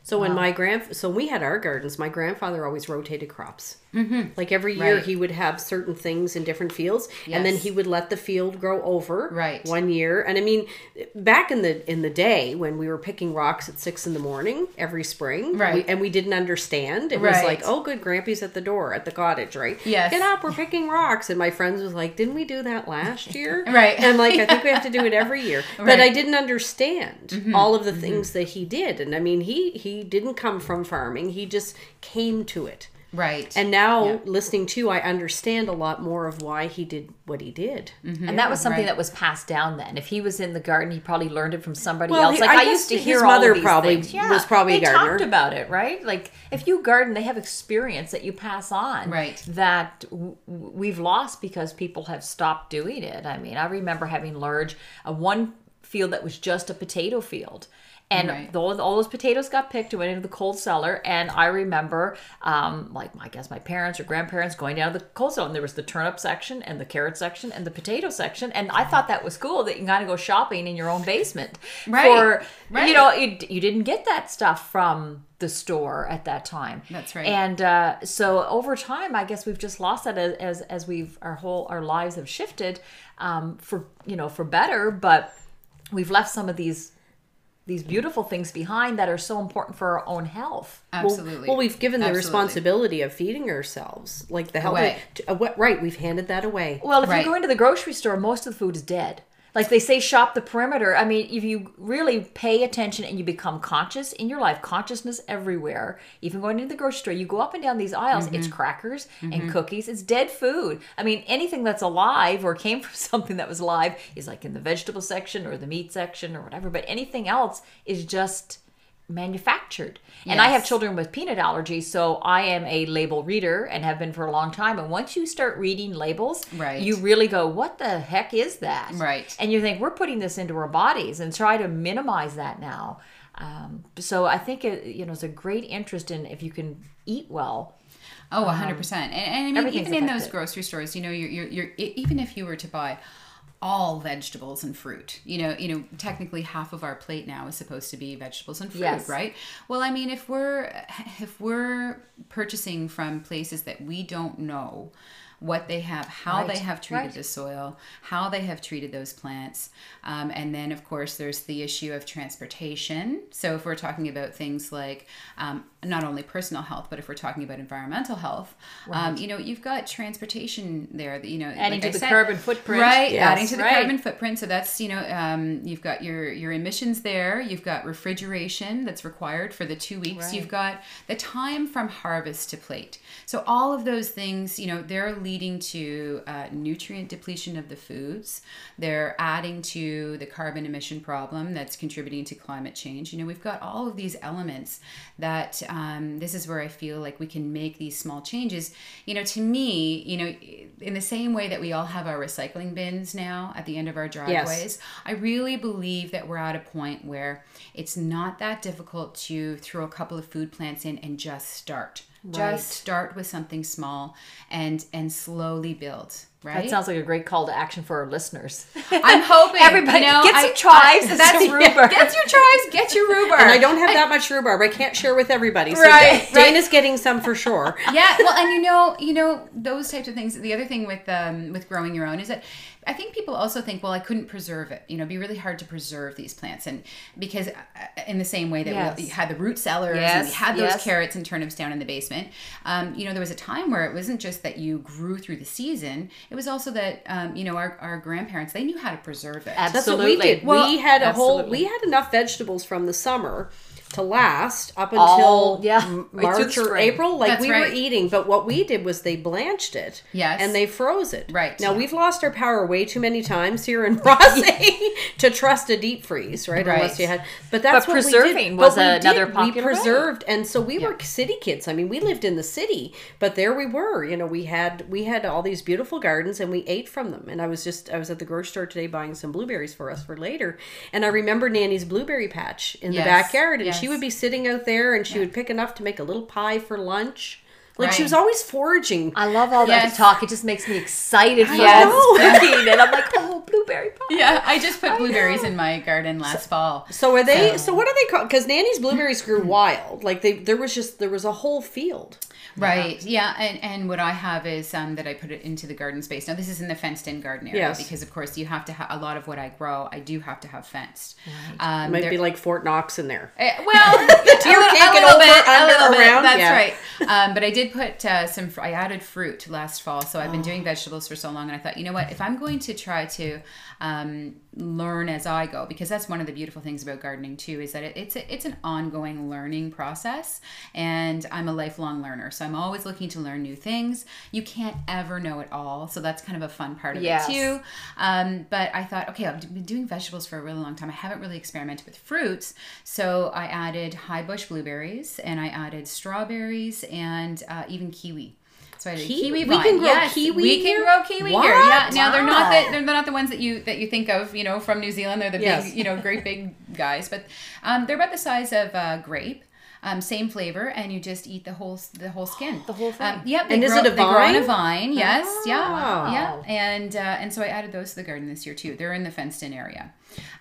S1: So when my grand, so we had our gardens. My grandfather always rotated crops. Mm-hmm. Like every year,
S3: Right.
S1: he would have certain things in different fields, and then he would let the field grow over.
S3: Right.
S1: One year, and I mean, back in the in the day when we were picking rocks at six in the morning every spring,
S3: Right.
S1: we, and we didn't understand. It was like, oh, good, Grampy's at the door at the cottage, right?
S3: Yes.
S1: Get up, we're picking rocks. And my friends was like, didn't we do that last year?
S3: Right.
S1: And I'm like, I think we have to do it every year. But
S3: Right. Mm-hmm.
S1: I didn't understand all of the things that he did. And I mean, he he didn't come from farming. He just came to it.
S3: Right.
S1: And now
S3: Yeah.
S1: listening to, I understand a lot more of why he did what he did.
S2: And that was something
S3: right.
S2: that was passed down then. If he was in the garden, he probably learned it from somebody
S1: Well,
S2: else.
S1: he-
S2: Like
S1: I
S2: I, used to
S1: his
S2: hear his
S1: mother
S2: all these
S1: probably
S2: things. Yeah,
S1: was probably a gardener.
S2: talked about it, right? Like if you garden, they have experience that you pass on,
S3: Right.
S2: That w- w- we've lost because people have stopped doing it. I mean, I remember having large uh, one field that was just a potato field. And
S3: Right.
S2: those, all those potatoes got picked and went into the cold cellar. And I remember, um, like I guess my parents or grandparents going down to the cold cellar, and there was the turnip section and the carrot section and the potato section. And I thought that was cool that you kind of go shopping in your own basement.
S3: Right.
S2: For
S3: Right.
S2: you know, you, you didn't get that stuff from the store at that time.
S3: That's right.
S2: And uh, so over time, I guess we've just lost that as as, as we've our whole our lives have shifted um, for you know for better, but we've left some of these these beautiful things behind that are so important for our own health.
S3: Absolutely.
S1: Well, we've given the
S3: Absolutely.
S1: responsibility of feeding ourselves, like the health.
S3: Away.
S1: to- uh, what- right, we've handed that away.
S2: Well, if
S3: Right.
S2: you go into the grocery store, most of the food is dead. Like they say, shop the perimeter. I mean, if you really pay attention and you become conscious in your life, consciousness everywhere, even going into the grocery store, you go up and down these aisles, it's
S3: Mm-hmm.
S2: crackers and cookies, it's dead food. I mean, anything that's alive or came from something that was alive is like in the vegetable section or the meat section or whatever, but anything else is just manufactured. And I have children with peanut allergies, so I am a label reader and have been for a long time. And once you start reading labels,
S3: Right.
S2: you really go, "What the heck is that?"
S3: Right.
S2: And you think we're putting this into our bodies and try to minimize that now. Um, so I think it, you know it's a great interest in if you can eat well.
S3: Oh, 100%. and, and I mean, even in those grocery stores, you know, you're, you're, you're, even if you were to buy all vegetables and fruit, you know, you know, technically half of our plate now is supposed to be vegetables and fruit,
S2: Yes.
S3: right? Well, I mean, if we're, if we're purchasing from places that we don't know what they have, how they have treated
S2: right.
S3: the soil, how they have treated those plants. Um, and then, of course, there's the issue of transportation. So, if we're talking about things like um, not only personal health, but if we're talking about environmental health, um, you know, you've got transportation there that, you know,
S2: Adding
S3: like
S2: to
S3: I
S2: the
S3: said-
S2: carbon footprint.
S3: Right,
S1: Yes.
S3: adding to the
S2: Right.
S3: carbon footprint. So that's you know, um, you've got your your emissions there. You've got refrigeration that's required for the two weeks.
S2: Right.
S3: You've got the time from harvest to plate. So all of those things, you know, they're leading to uh, nutrient depletion of the foods. They're adding to the carbon emission problem that's contributing to climate change. You know, we've got all of these elements that um, this is where I feel like we can make these small changes. You know, to me, you know, in the same way that we all have our recycling bins now at the end of our driveways, I really believe that we're at a point where it's not that difficult to throw a couple of food plants in and just start.
S1: Right.
S3: Just start with something small and and slowly build. Right.
S2: That sounds like a great call to action for our listeners.
S3: I'm hoping
S2: Everybody
S3: you know,
S2: get
S3: I-
S2: some chives
S3: I-
S2: and
S3: that's-
S2: some rhubarb.
S3: Get your chives. Get your rhubarb.
S1: and I don't have that much rhubarb. I can't share with everybody. So
S3: Right,
S1: Da- Dana's getting some for sure.
S3: yeah well and you know you know those types of things the other thing with um with growing your own is that i think people also think well i couldn't preserve it you know it'd be really hard to preserve these plants and because uh, in the same way that
S2: Yes.
S3: we had the root cellars and we had those
S2: yes.
S3: carrots and turnips down in the basement um, you know there was a time where it wasn't just that you grew through the season it was also that um, you know our, our grandparents they knew how to preserve it
S1: That's what we
S2: Absolutely.
S1: did.
S3: Well,
S1: we had a whole. We had enough vegetables from the summer to last up until
S2: All- yeah,
S1: M-
S2: right through
S1: March or. April. Like
S3: That's
S1: we were eating, but what we did was they blanched it.
S3: Yes.
S1: And they froze it.
S3: Right.
S1: Now we've lost our power way too many times here in Rothesay to trust a deep freeze, right?
S3: Right.
S1: Unless you had. But that's
S2: But
S1: what we
S2: preserving
S1: did.
S2: was
S1: But we
S2: another
S1: did.
S2: popular
S1: We
S2: way.
S1: preserved, and so we were city kids. I mean, we lived in the city, but there we were. You know, we had we had all these beautiful gardens, and we ate from them. And I was just I was at the grocery store today buying some blueberries for us for later, and I remember Nanny's blueberry patch in
S3: Yes,
S1: the backyard, and she would be sitting out there, and she would pick enough to make a little pie for lunch. Like she was always foraging.
S2: I love all that
S3: Yes.
S2: talk. It just makes me excited for
S3: Yes.
S2: all this cooking, and I'm like, oh, blueberry pie.
S3: Yeah, I just put blueberries in my garden last fall.
S1: So are they? So what are they called? Because Nanny's blueberries grew wild. Like they, there was just there was a whole field.
S3: Right. Yeah. And and what I have is um, that I put it into the garden space. Now this is in the fenced in garden area
S1: Yes.
S3: because of course you have to have a lot of what I grow. I do have to have fenced. Um,
S1: It might
S3: there-
S1: be like Fort Knox in there.
S3: Eh, well, a,
S1: You're
S3: little- a little
S1: over,
S3: bit, a
S1: under,
S3: little bit.
S1: around,
S3: That's
S1: yeah.
S3: right. Um, but I did put uh, some. fr- I added fruit last fall, so I've been doing vegetables for so long, and I thought, you know what? If I'm going to try to um, learn as I go, because that's one of the beautiful things about gardening too, is that it, it's a, it's an ongoing learning process, and I'm a lifelong learner, so I'm always looking to learn new things. You can't ever know it all, so that's kind of a fun part of
S2: Yes.
S3: it too. Um, but I thought, okay, I've been doing vegetables for a really long time. I haven't really experimented with fruits. So I added high bush blueberries and I added strawberries and uh, even kiwi. So I did
S1: Kiwi?
S3: kiwi
S1: We can grow
S3: yes,
S1: kiwi
S3: We can
S1: here?
S3: grow kiwi here. Yeah. Now they're not the, they're not the ones that you that you think of, you know, from New Zealand. They're the
S1: Yes.
S3: big, you know, great big guys, but um, they're about the size of uh, grape. Um, same flavor, and you just eat the whole the whole skin.
S2: The whole thing.
S3: Um, yep.
S1: And is
S3: grow,
S1: it a
S3: They grow on a
S1: vine?
S3: vine. Yes.
S1: Oh.
S3: Yeah. Yeah. And uh, and so I added those to the garden this year too. They're in the fenced in area.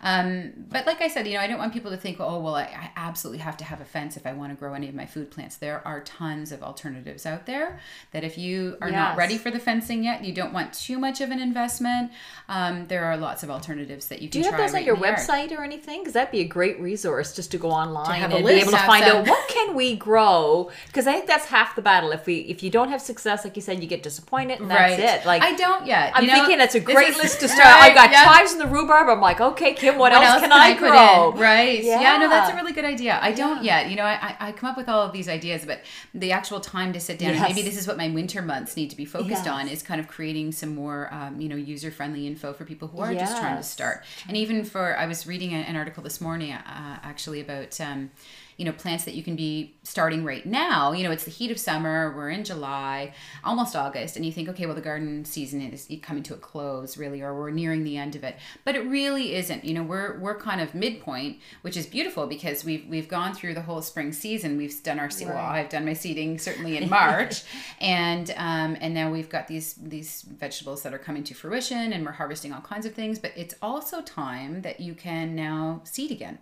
S3: Um, but like I said, you know, I don't want people to think, oh, well, I, I absolutely have to have a fence if I want to grow any of my food plants. There are tons of alternatives out there that if you are not ready for the fencing yet, you don't want too much of an investment. Um, there are lots of alternatives that you can.
S2: Do you have those
S3: right
S2: on your
S3: yard.
S2: website or anything? Because that'd be a great resource just to go online
S1: a
S2: and be able to find
S3: some-
S2: out what can we grow. Because I think that's half the battle. If we if you don't have success, like you said, you get disappointed, and that's
S3: right.
S2: it. Like
S3: I don't yet.
S2: I'm
S3: You know,
S2: thinking that's a great list to start.
S3: Right,
S2: I've got
S3: yeah.
S2: chives in the rhubarb. I'm like, okay, Kim, what,
S3: what
S2: else, can, I,
S3: put
S2: grow?
S3: in? Right. Yeah. no, that's a really good idea. I don't yet. You know, I, I, I come up with all of these ideas, but the actual time to sit down, and
S2: Yes.
S3: maybe this is what my winter months need to be focused
S2: Yes.
S3: on, is kind of creating some more, um, you know, user friendly info for people who are just trying to start. And even for, I was reading an article this morning, uh, actually, about, um, you know, plants that you can be starting right now. You know, it's the heat of summer. We're in July, almost August, and you think, okay, well, the garden season is coming to a close, really, or we're nearing the end of it. But it really isn't. You know, we're we're kind of midpoint, which is beautiful because we've we've gone through the whole spring season. We've done our se- well, I've done my seeding certainly in March, and um, and now we've got these these vegetables that are coming to fruition, and we're harvesting all kinds of things. But it's also time that you can now seed again.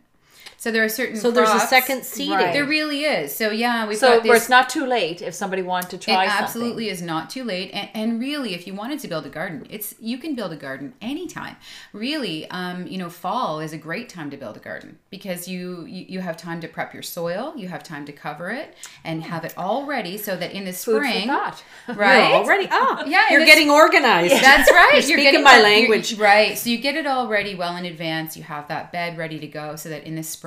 S3: So there are certain
S1: So there's a second seeding.
S2: Right.
S3: there really is. So yeah, we've
S2: So
S3: got
S2: where
S3: this.
S2: it's not too late if somebody wanted to
S3: It
S2: try something.
S3: absolutely is not too late, and, and really, if you wanted to build a garden, it's you can build a garden anytime. Really, um, you know, fall is a great time to build a garden because you, you you have time to prep your soil, you have time to cover it, and have it all ready so that in the
S2: Food for
S3: spring,
S2: thought.
S3: right?
S1: You're already ah,
S3: Yeah,
S1: You're getting organized.
S3: That's right.
S1: You're speaking my
S3: you're-
S1: language.
S3: right? So you get it all ready well in advance. You have that bed ready to go, so that in the spring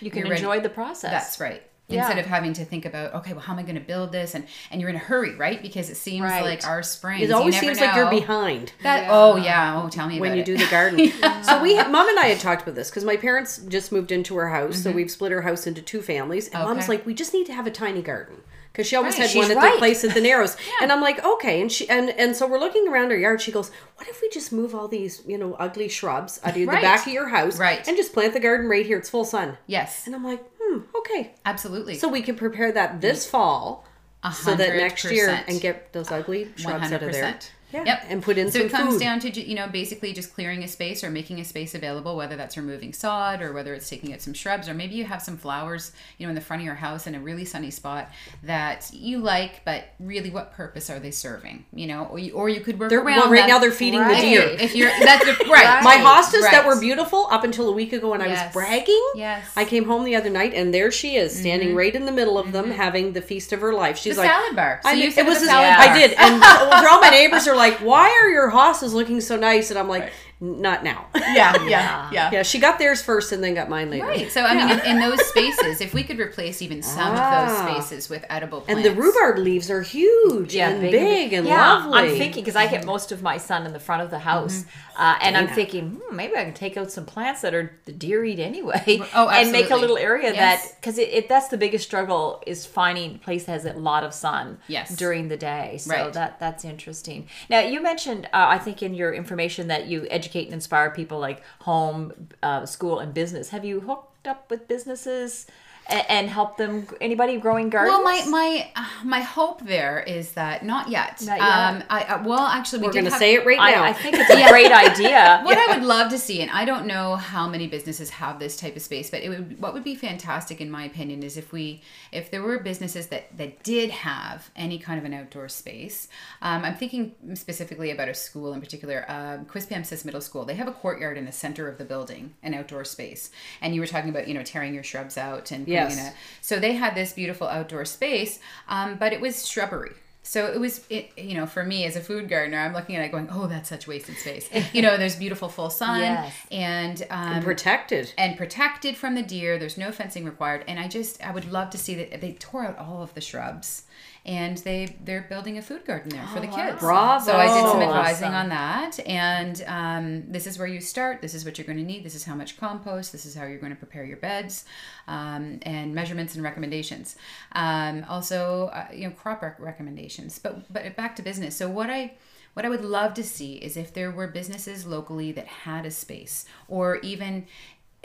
S2: You can
S3: you're ready-
S2: enjoy the process.
S3: That's right.
S2: Yeah.
S3: Instead of having to think about, okay, well, how am I going to build this? And and you're in a hurry, right? Because it seems
S2: Right.
S3: like our spring.
S1: It always seems like you're behind.
S3: That, Oh yeah. Oh, tell me
S1: when
S3: about
S1: you
S3: it.
S1: do the garden. So we, mom and I had talked about this because my parents just moved into our house, so we've split our house into two families. And mom's
S3: Mm-hmm.
S1: Like, we just need to have a tiny garden because she always
S3: Right,
S1: had one at
S2: right.
S1: the place at the Narrows. And I'm like, okay. And she and and so we're looking around our yard. She goes, what if we just move all these you know ugly shrubs out of
S3: Right.
S1: the back of your house,
S3: Right.
S1: and just plant the garden right here? It's full sun.
S3: Yes,
S1: And I'm like, hmm, okay.
S3: absolutely.
S1: So we can prepare that this fall. So that next year and get those ugly shrubs out of there.
S3: 100%.
S1: Yeah.
S3: Yep.
S1: And put in
S3: so it comes
S1: food.
S3: down to you know basically just clearing a space or making a space available whether that's removing sod or whether it's taking out some shrubs or maybe you have some flowers you know in the front of your house in a really sunny spot that you like but really what purpose are they serving you know or you, or you could work
S1: They're,
S3: around
S1: well, right
S3: them.
S1: now they're feeding
S2: Right.
S1: the deer.
S3: if you're that's the, right
S1: My hostas that were beautiful up until a week ago when I was bragging.
S3: Yes.
S1: I came home the other night and there she is standing mm-hmm. right in the middle of them mm-hmm. having the feast of her life. She's
S3: the
S1: like
S3: salad bar so
S1: I it was a-
S3: salad
S2: Yeah.
S3: bar.
S1: I did, and all my neighbors are like, "Why are your hostas looking so nice?" And I'm like, "Not now."
S3: yeah yeah yeah
S1: yeah, she got theirs first and then got mine later.
S3: Right. So I mean, in, in those spaces, if we could replace even some
S1: Ah.
S3: of those spaces with edible plants,
S1: And the rhubarb leaves are huge and big, and
S2: yeah,
S1: lovely.
S2: I'm thinking because I get most of my sun in the front of the house, uh, and I'm thinking hmm, maybe I can take out some plants that are the deer eat anyway,
S3: Oh, absolutely.
S2: and make a little area
S3: Yes.
S2: that because it, it that's the biggest struggle is finding a place that has a lot of sun
S3: Yes.
S2: during the day. So
S3: Right.
S2: that that's interesting. Now you mentioned uh, I think in your information that you educate and inspire people like home, uh, school, and business. Have you hooked up with businesses? and, and help them. Anybody growing gardens?
S3: Well, my my uh, my hope there is that not yet.
S2: Not yet.
S3: Um, I, I well, actually, we
S1: We're going to
S3: have-
S1: say it right now.
S2: I, I think it's a great idea.
S3: What I would love to see, and I don't know how many businesses have this type of space, but it would what would be fantastic in my opinion is if we if there were businesses that that did have any kind of an outdoor space. Um, I'm thinking specifically about a school in particular, um, Quispamsis Middle School. They have a courtyard in the center of the building, an outdoor space, and you were talking about you know tearing your shrubs out and putting
S1: Yes.
S3: in a so they had this beautiful outdoor space, um, but it was shrubbery. So it was, it, you know, for me as a food gardener, I'm looking at it going, oh, that's such wasted space. you know, there's beautiful full sun
S2: Yes.
S3: and um,
S1: Protected.
S3: and protected from the deer. There's no fencing required, and I just I would love to see that they tore out all of the shrubs, and they they're building a food garden there for the kids.
S1: Bravo.
S3: So I did some
S1: Awesome.
S3: advising on that, and um, this is where you start. This is what you're going to need. This is how much compost. This is how you're going to prepare your beds, um, and measurements and recommendations. Um, also, uh, you know, crop rec- recommendations. But but back to business. So what I what I would love to see is if there were businesses locally that had a space, or even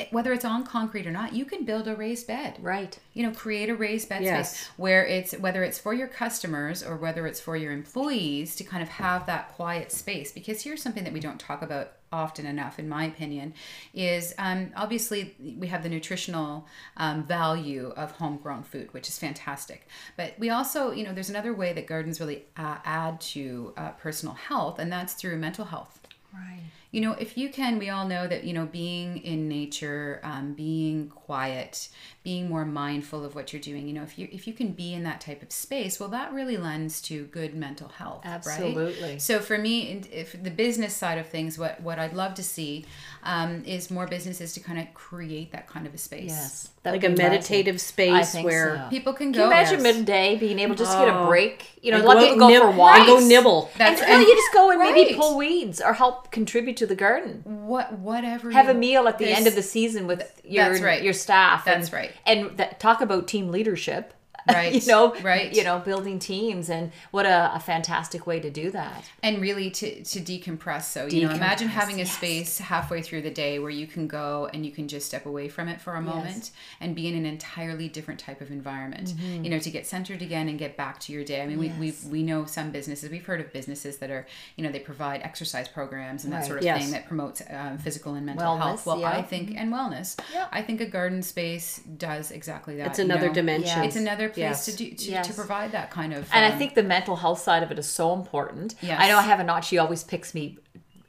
S3: whether it's on concrete or not, you can build a raised bed
S2: Right.
S3: you know create a raised bed
S1: Yes.
S3: space where it's whether it's for your customers or whether it's for your employees to kind of have that quiet space because here's something that we don't talk about often enough in my opinion is um, obviously we have the nutritional um, value of homegrown food which is fantastic but we also you know there's another way that gardens really uh, add to uh, personal health and that's through mental health
S2: Right.
S3: You know if you can we all know that you know being in nature um, being quiet being more mindful of what you're doing you know if you if you can be in that type of space well that really lends to good mental health right
S2: Absolutely.
S3: so for me if the business side of things what what i'd love to see um, is more businesses to kind of create that kind of a space
S2: Yes. That
S1: like a meditative
S2: I
S1: space where
S2: so.
S3: people can
S2: Can
S3: go
S2: you imagine
S3: yes.
S2: midday being able to just get a
S1: Oh.
S2: break? You know,
S1: And
S2: let
S1: go
S2: people go
S1: nib-
S2: for
S1: and
S2: walks.
S1: go nibble.
S3: That's-
S2: and, really, you just go and maybe pull weeds or help contribute to the garden.
S3: what whatever
S2: Have a meal at the end of the season with your
S3: right.
S2: your staff.
S3: That's
S2: and,
S3: right.
S2: And that, talk about team leadership.
S3: Right.
S2: you know,
S3: Right.
S2: You know, building teams and what a, a fantastic way to do that.
S3: and really to to decompress so you know imagine having a
S2: yes.
S3: space halfway through the day where you can go and you can just step away from it for a moment and be in an entirely different type of environment
S2: Mm-hmm.
S3: you know to get centered again and get back to your day i mean we, we we know some businesses we've heard of businesses that are you know they provide exercise programs and that
S2: Right.
S3: sort of
S1: Yes.
S3: thing that promotes um, physical and mental
S2: Wellness,
S3: health well
S2: yeah.
S3: i think and wellness
S2: Yeah.
S3: i think a garden space does exactly that
S1: It's
S3: you
S1: another
S3: know?
S1: dimension.
S3: it's another place
S1: Yes.
S3: to do to,
S2: Yes.
S3: to provide that kind of
S2: And I
S3: um,
S2: think the mental health side of it is so important.
S3: Yes.
S2: I know I have a aunt, she always picks me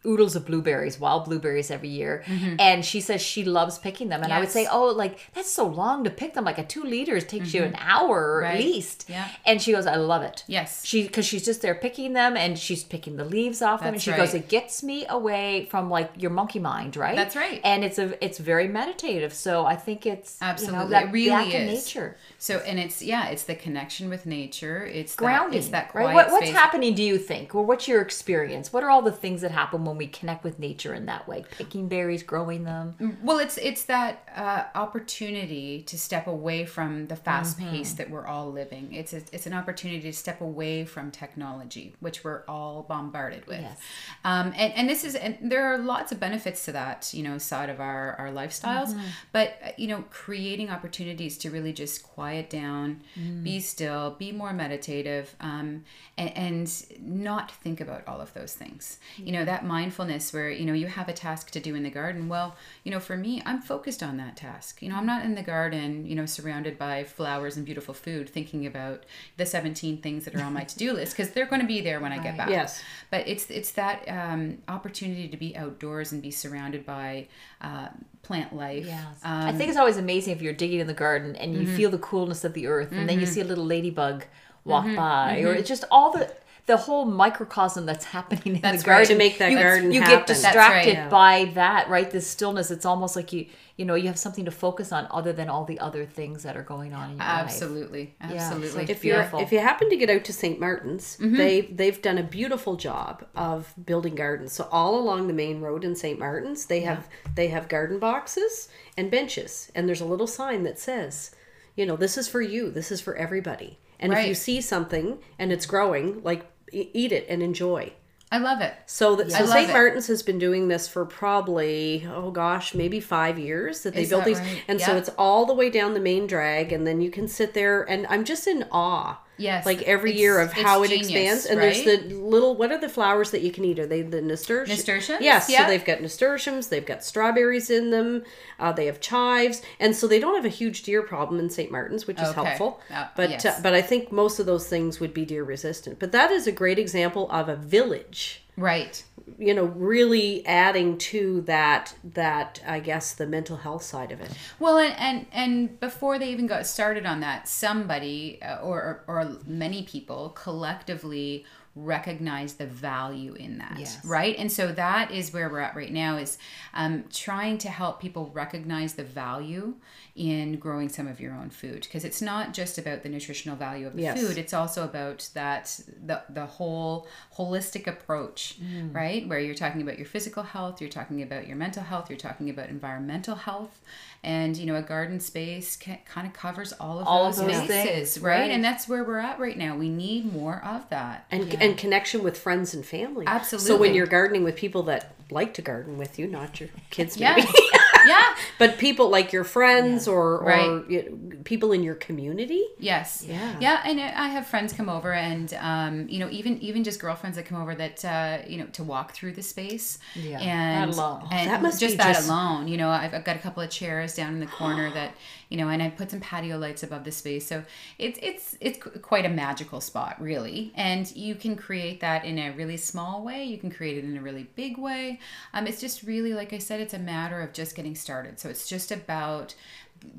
S2: oodles of blueberries, wild blueberries every year. And she says she loves picking them. And I would
S3: Mm-hmm.
S2: Say, oh, like, that's so long to pick them. Like a two liters takes you an hour
S3: Mm-hmm. Right.
S2: at least.
S3: Yeah.
S2: And she goes, I love it.
S3: Yes.
S2: She, because she's just there picking them and she's picking the leaves off them. And
S3: That's
S2: she goes, it gets me away from like your monkey mind, right?
S3: That's right.
S2: And it's a, it's very meditative. So I think it's, you know,
S3: Absolutely.
S2: that
S3: It really is.
S2: nature.
S3: So and it's yeah, it's the connection with nature. It's
S2: grounding.
S3: That, it's that quiet
S2: right? What, what's
S3: space.
S2: happening? Do you think, or what's your experience? What are all the things that happen when we connect with nature in that way? Picking berries, growing them.
S3: Well, it's it's that uh, opportunity to step away from the fast
S2: Mm-hmm.
S3: pace that we're all living. It's a, it's an opportunity to step away from technology, which we're all bombarded with.
S2: Yes.
S3: Um, and and this is and there are lots of benefits to that, you know, side of our our lifestyles.
S2: Mm-hmm.
S3: But uh, you know, creating opportunities to really just quiet down,
S2: Mm.
S3: be still, be more meditative, um, and, and not think about all of those things. You know, that mindfulness where you know you have a task to do in the garden. Well, you know, for me, I'm focused on that task. You know, I'm not in the garden, you know, surrounded by flowers and beautiful food, thinking about the 17 things that are on my to-do list because they're going to be there when I get back.
S1: Yes.
S3: But it's it's that um, opportunity to be outdoors and be surrounded by uh, plant life.
S2: Yes.
S3: Um,
S2: I think it's always amazing if you're digging in the garden and you feel the coolness of the earth, and then you see a little ladybug walk by, or it's just all the the whole microcosm that's happening in
S3: That's
S2: the
S3: right.
S2: garden
S1: To make that
S2: you,
S1: garden
S2: You
S1: happen.
S2: get distracted
S3: right.
S2: by that, right? This stillness. It's almost like you you know you have something to focus on other than all the other things that are going on in your life.
S3: absolutely,
S2: so
S3: absolutely.
S2: it's
S1: if you're if you happen to get out to St. Martin's,
S3: Mm-hmm.
S1: they they've done a beautiful job of building gardens. So all along the main road in St. Martin's, they have they have garden boxes and benches, and there's a little sign that says, you know, this is for you. This is for everybody. And if you see something and it's growing, like eat it and enjoy.
S3: I love it.
S1: So, the,
S3: I
S1: so St.
S3: it.
S1: Martin's has been doing this for probably, oh gosh, maybe five years that they
S3: Is
S1: built
S3: that
S1: these.
S3: right?
S1: And so it's all the way down the main drag, and then you can sit there, and I'm just in awe.
S3: Yes,
S1: Like every year of how it
S3: genius,
S1: expands. And
S3: right?
S1: there's the little, what are the flowers that you can eat? Are they the nasturtiums?
S3: Nasturtiums?
S1: Yes.
S3: Yeah.
S1: So they've got nasturtiums, they've got strawberries in them, uh, they have chives. And so they don't have a huge deer problem in St. Martin's, which is
S3: Okay.
S1: helpful.
S3: Uh,
S1: but,
S3: yes.
S1: uh, but I think most of those things would be deer resistant. But that is a great example of a village
S3: Right.
S1: you know really adding to that that i guess the mental health side of it
S3: Well, and and, and before they even got started on that, somebody uh, or, or or many people collectively recognize the value in that
S2: Yes.
S3: right and so that is where we're at right now is um, trying to help people recognize the value in growing some of your own food because it's not just about the nutritional value of the
S1: Yes.
S3: food it's also about that the, the whole holistic approach right where you're talking about your physical health you're talking about your mental health you're talking about environmental health and you know a garden space ca- kind of covers all of
S2: All of
S3: those,
S2: those
S3: spaces
S2: things,
S3: right?
S2: right.
S3: and that's where we're at right now we need more of that
S1: and and connection with friends and family Absolutely. so when you're gardening with people that like to garden with you not your kids
S3: yeah
S1: maybe
S3: yeah
S1: but people like your friends or or
S3: Right.
S1: you know, people in your community
S3: Yes.
S1: Yeah.
S3: Yeah, and I have friends come over, and um, you know, even even just girlfriends that come over that uh, you know to walk through the space.
S2: Yeah,
S3: And,
S2: that alone.
S3: and
S1: that must
S3: just
S1: be
S3: that
S1: just-
S3: alone. You know, I've, I've got a couple of chairs down in the corner that you know, and I put some patio lights above the space, so it's it's it's quite a magical spot, really. And you can create that in a really small way. You can create it in a really big way. Um, it's just really, like I said, it's a matter of just getting started. So it's just about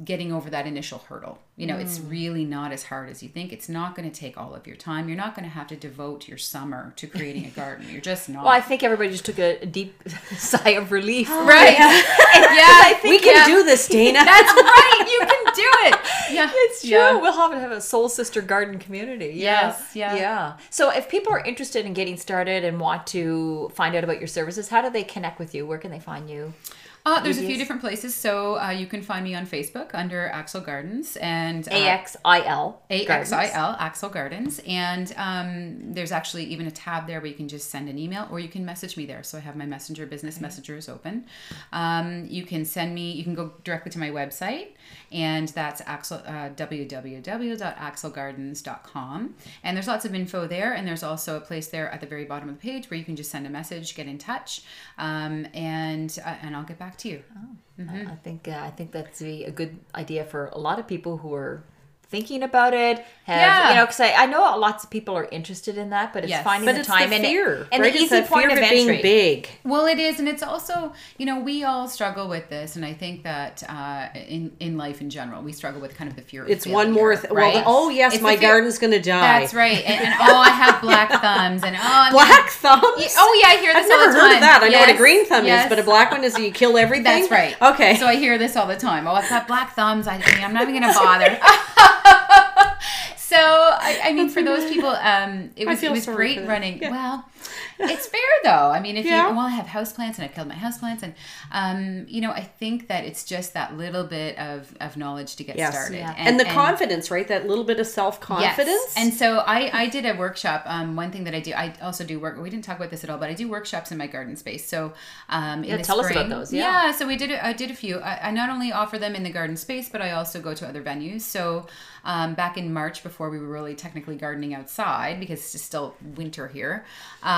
S3: getting over that initial hurdle. You know,
S1: Mm.
S3: it's really not as hard as you think. It's not going to take all of your time. You're not going to have to devote your summer to creating a garden. You're just not.
S2: Well, I think everybody just took a, deep sigh of relief.
S3: right. yeah.
S1: we can
S3: yeah.
S1: do this dana
S3: That's right. You can do it. Yeah.
S2: It's true.
S3: Yeah.
S2: We'll have to have a soul sister garden community. Yeah.
S3: Yes, yeah.
S2: Yeah. So if people are interested in getting started and want to find out about your services, how do they connect with you? Where can they find you?
S3: Uh, there's a few different places. So uh, you can find me on Facebook under Axil Gardens and uh,
S2: A X I L.
S3: AXIL, Axel Gardens. And um, there's actually even a tab there where you can just send an email or you can message me there. So I have my messenger, business messenger is open. Um, you can send me, you can go directly to my website, and that's Axil, uh, www.axilgardens.com. And there's lots of info there. And there's also a place there at the very bottom of the page where you can just send a message, get in touch, um, and, uh, and I'll get back to you.
S2: I think uh, I think that's a good idea for a lot of people who are thinking about it. Have,
S3: Yeah.
S2: You know, because I, I know lots of people are interested in that, but it's
S3: Yes.
S2: finding
S1: but
S2: the
S1: it's
S2: time
S1: the
S2: and
S1: fear
S2: and
S1: right?
S2: the easy
S1: that
S2: point
S1: fear
S2: of
S1: of it being big
S3: Well, it is, and it's also, you know, we all struggle with this, and I think that uh, in in life in general, we struggle with kind of the fear. Of
S1: it's one more th-
S3: failure,
S1: well
S3: right?
S1: oh yes
S3: It's
S1: my garden's gonna die
S3: That's right, and, and oh, I have black thumbs, and oh, I'm
S1: black thumbs
S3: Oh yeah, I hear this
S1: I've
S3: all
S1: never
S3: the
S1: heard of that. I know what a green thumb
S3: yes.
S1: is, but a black one is you kill everything.
S3: That's right.
S1: Okay.
S3: So I hear this all the time. Oh, I've got black thumbs. I, I mean, I'm not even gonna bother. So I, I mean, for those people, um, it was it was great running.
S1: Yeah.
S3: Well, it's fair though. I mean, if
S1: Yeah.
S3: you well, I have houseplants and I've killed my houseplants, and um, you know, I think that it's just that little bit of of knowledge to get
S1: Yes.
S3: started,
S2: Yeah.
S1: and, the confidence, right? That little bit of self confidence.
S3: Yes. And so I, I did a workshop. Um, one thing that I do, I also do work. We didn't talk about this at all, but I do workshops in my garden space. So, um, in
S2: Yeah,
S3: the
S2: tell us about
S3: spring-
S2: those, yeah.
S3: So we did. I did a few. I, I not only offer them in the garden space, but I also go to other venues. So, um, back in March, before we were really technically gardening outside because it's still winter here, um,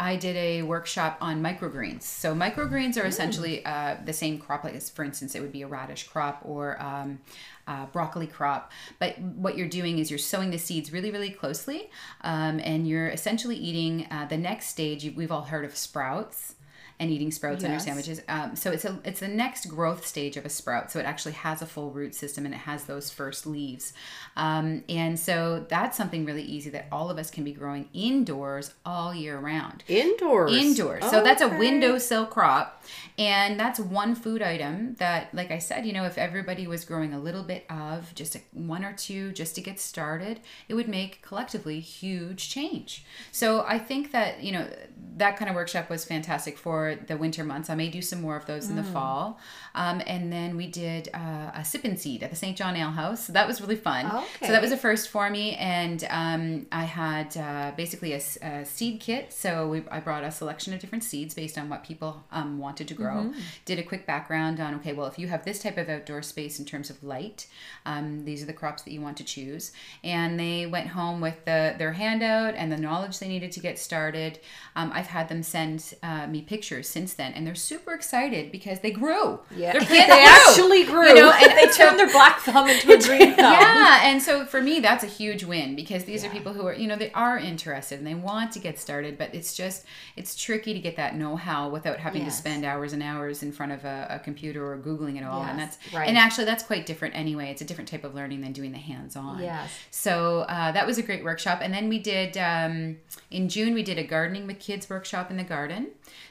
S3: I did a workshop on microgreens. So microgreens are essentially uh, the same crop. Like, for instance, it would be a radish crop or um, uh, broccoli crop. But what you're doing is you're sowing the seeds really, really closely, um, and you're essentially eating uh, the next stage. We've all heard of sprouts and eating sprouts on your sandwiches. Um, so it's a it's the next growth stage of a sprout. So it actually has a full root system and it has those first leaves. Um, and so that's something really easy that all of us can be growing indoors all year round
S1: indoors.
S3: indoors. So that's a windowsill crop. And that's one food item that, like I said, you know, if everybody was growing a little bit of just a, one or two just to get started, it would make collectively huge change. So I think that, you know, that kind of workshop was fantastic for for the winter months. I may do some more of those in the fall. Um, and then we did uh, a sip and seed at the Saint John Ale House. So that was really fun.
S2: Okay.
S3: So that was a first for me. And um, I had uh, basically a seed kit. So we, I brought a selection of different seeds based on what people um, wanted to grow. Did a quick background on, okay, well, if you have this type of outdoor space in terms of light, um, these are the crops that you want to choose. And they went home with the, their handout and the knowledge they needed to get started. Um, I've had them send uh, me pictures since then, and they're super excited because they grew.
S2: Yeah.
S3: Their
S1: They actually grew.
S3: You know, and
S2: They turned their black thumb into a green thumb.
S3: yeah, and so for me, that's a huge win because these are people who are, you know, they are interested and they want to get started, but it's just, it's tricky to get that know-how without having
S2: Yes.
S3: to spend hours and hours in front of a, a computer or googling it all. and that's,
S2: right.
S3: and actually, that's quite different anyway. It's a different type of learning than doing the hands-on.
S2: Yes.
S3: So uh, that was a great workshop, and then we did um, in June we did a gardening with kids workshop in the garden.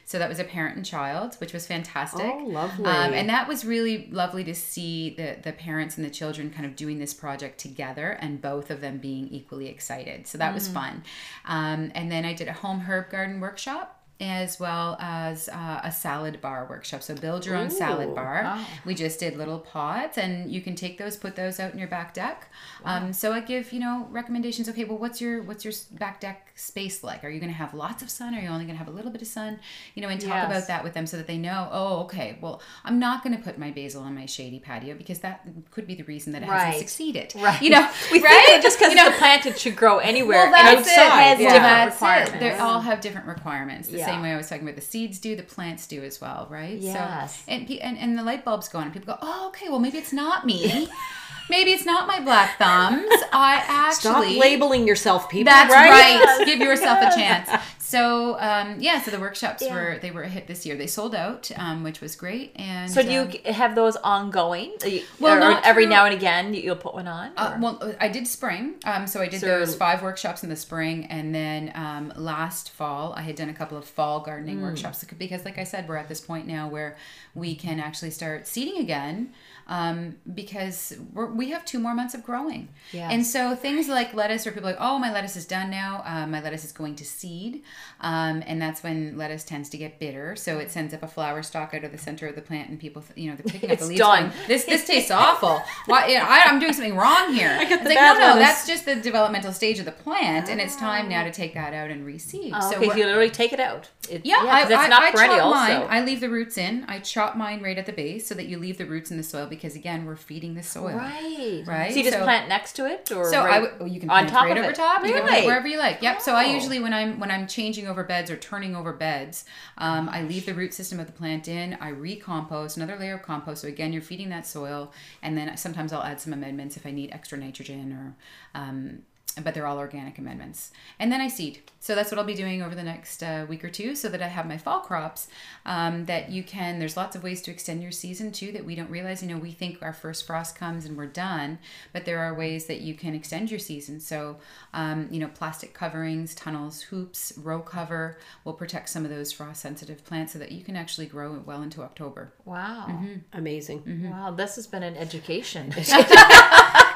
S3: So that was a parent and child, which was fantastic.
S1: Oh, lovely.
S3: Um, and that was really lovely to see the the parents and the children kind of doing this project together, and both of them being equally excited. So that
S1: Mm.
S3: was fun. Um, and then I did a home herb garden workshop. As well as uh, a salad bar workshop. So, build your own salad
S1: Ooh.
S3: bar. We just did little pots, and you can take those, put those out in your back deck. Um, so I give you know recommendations. Okay, well, what's your what's your back deck space like? Are you going to have lots of sun? Are you only going to have a little bit of sun? You know, and talk
S2: Yes.
S3: about that with them so that they know. Oh, okay. Well, I'm not going to put my basil on my shady patio because that could be the reason that it
S2: Right.
S3: hasn't succeeded.
S2: Right.
S3: You know,
S2: We
S3: right?
S2: think just because
S3: You know,
S2: it's a plant, it should grow anywhere.
S3: well,
S2: and
S3: that's
S2: it
S3: it.
S2: has
S1: Yeah.
S2: different
S3: That's
S2: requirements.
S3: it. They all have different requirements. The
S2: Yeah.
S3: Same way I was talking about the seeds do, the plants do as well, right?
S2: Yes.
S3: So, and, and and the light bulbs go on, and people go, "Oh, okay. Well, maybe it's not me. maybe it's not my black thumbs. I actually Stop
S1: labeling yourself, people.
S3: That's
S1: right?
S3: right. Give yourself a chance. So um, yeah, so the workshops
S2: Yeah.
S3: were they were a hit this year. They sold out, um, which was great. And
S2: So do you
S3: um,
S2: have those ongoing? Uh, you-
S3: Well,
S2: or
S3: not
S2: every now and again you- you'll put one on.
S3: Uh, well, I did spring. Um, so I did
S1: So-
S3: those five workshops in the spring, and then um, last fall I had done a couple of fall gardening workshops because, like I said, we're at this point now where we can actually start seeding again. Um, because we're, we have two more months of growing, and so things like lettuce, where people are like, oh, my lettuce is done now. Um, my lettuce is going to seed, um, and that's when lettuce tends to get bitter. So it sends up a flower stalk out of the center of the plant, and people, you know, they're picking up the leaves.
S2: done.
S3: going, This this tastes awful. Why? You know, I, I'm doing something wrong here.
S1: I got the
S3: it's like, no, no,
S1: lettuce.
S3: that's just the developmental stage of the plant, and it's time now to take that out and reseed.
S2: Oh,
S3: so
S2: okay,
S3: we're-
S2: you literally take it out. It,
S3: yeah,
S2: 'cause
S3: I,
S2: it's
S3: I,
S2: not
S3: I
S2: perennial.
S3: chop mine.
S2: so.
S3: I leave the roots in. I chop mine right at the base so that you leave the roots in the soil because again, we're feeding the soil.
S2: right,
S3: Right,
S2: So you just
S3: so-
S2: plant next to it, or
S3: So
S2: right
S3: w- oh, you can
S2: on top
S3: right
S2: of
S3: over
S2: it?
S3: top. You can plant
S2: Really?
S3: wherever you like. Yep. So I
S2: Oh.
S3: usually when I'm when I'm changing over beds or turning over beds, um, I leave the root system of the plant in. I recompost another layer of compost. So again, you're feeding that soil, and then sometimes I'll add some amendments if I need extra nitrogen or. Um, but they're all organic amendments. And then I seed. So that's what I'll be doing over the next uh, week or two so that I have my fall crops um, that you can. There's lots of ways to extend your season too that we don't realize. You know, we think our first frost comes and we're done, but there are ways that you can extend your season. So, um, you know, plastic coverings, tunnels, hoops, row cover will protect some of those frost sensitive plants so that you can actually grow it well into October.
S2: Wow,
S3: Mm-hmm.
S1: Amazing.
S2: wow, this has been an education.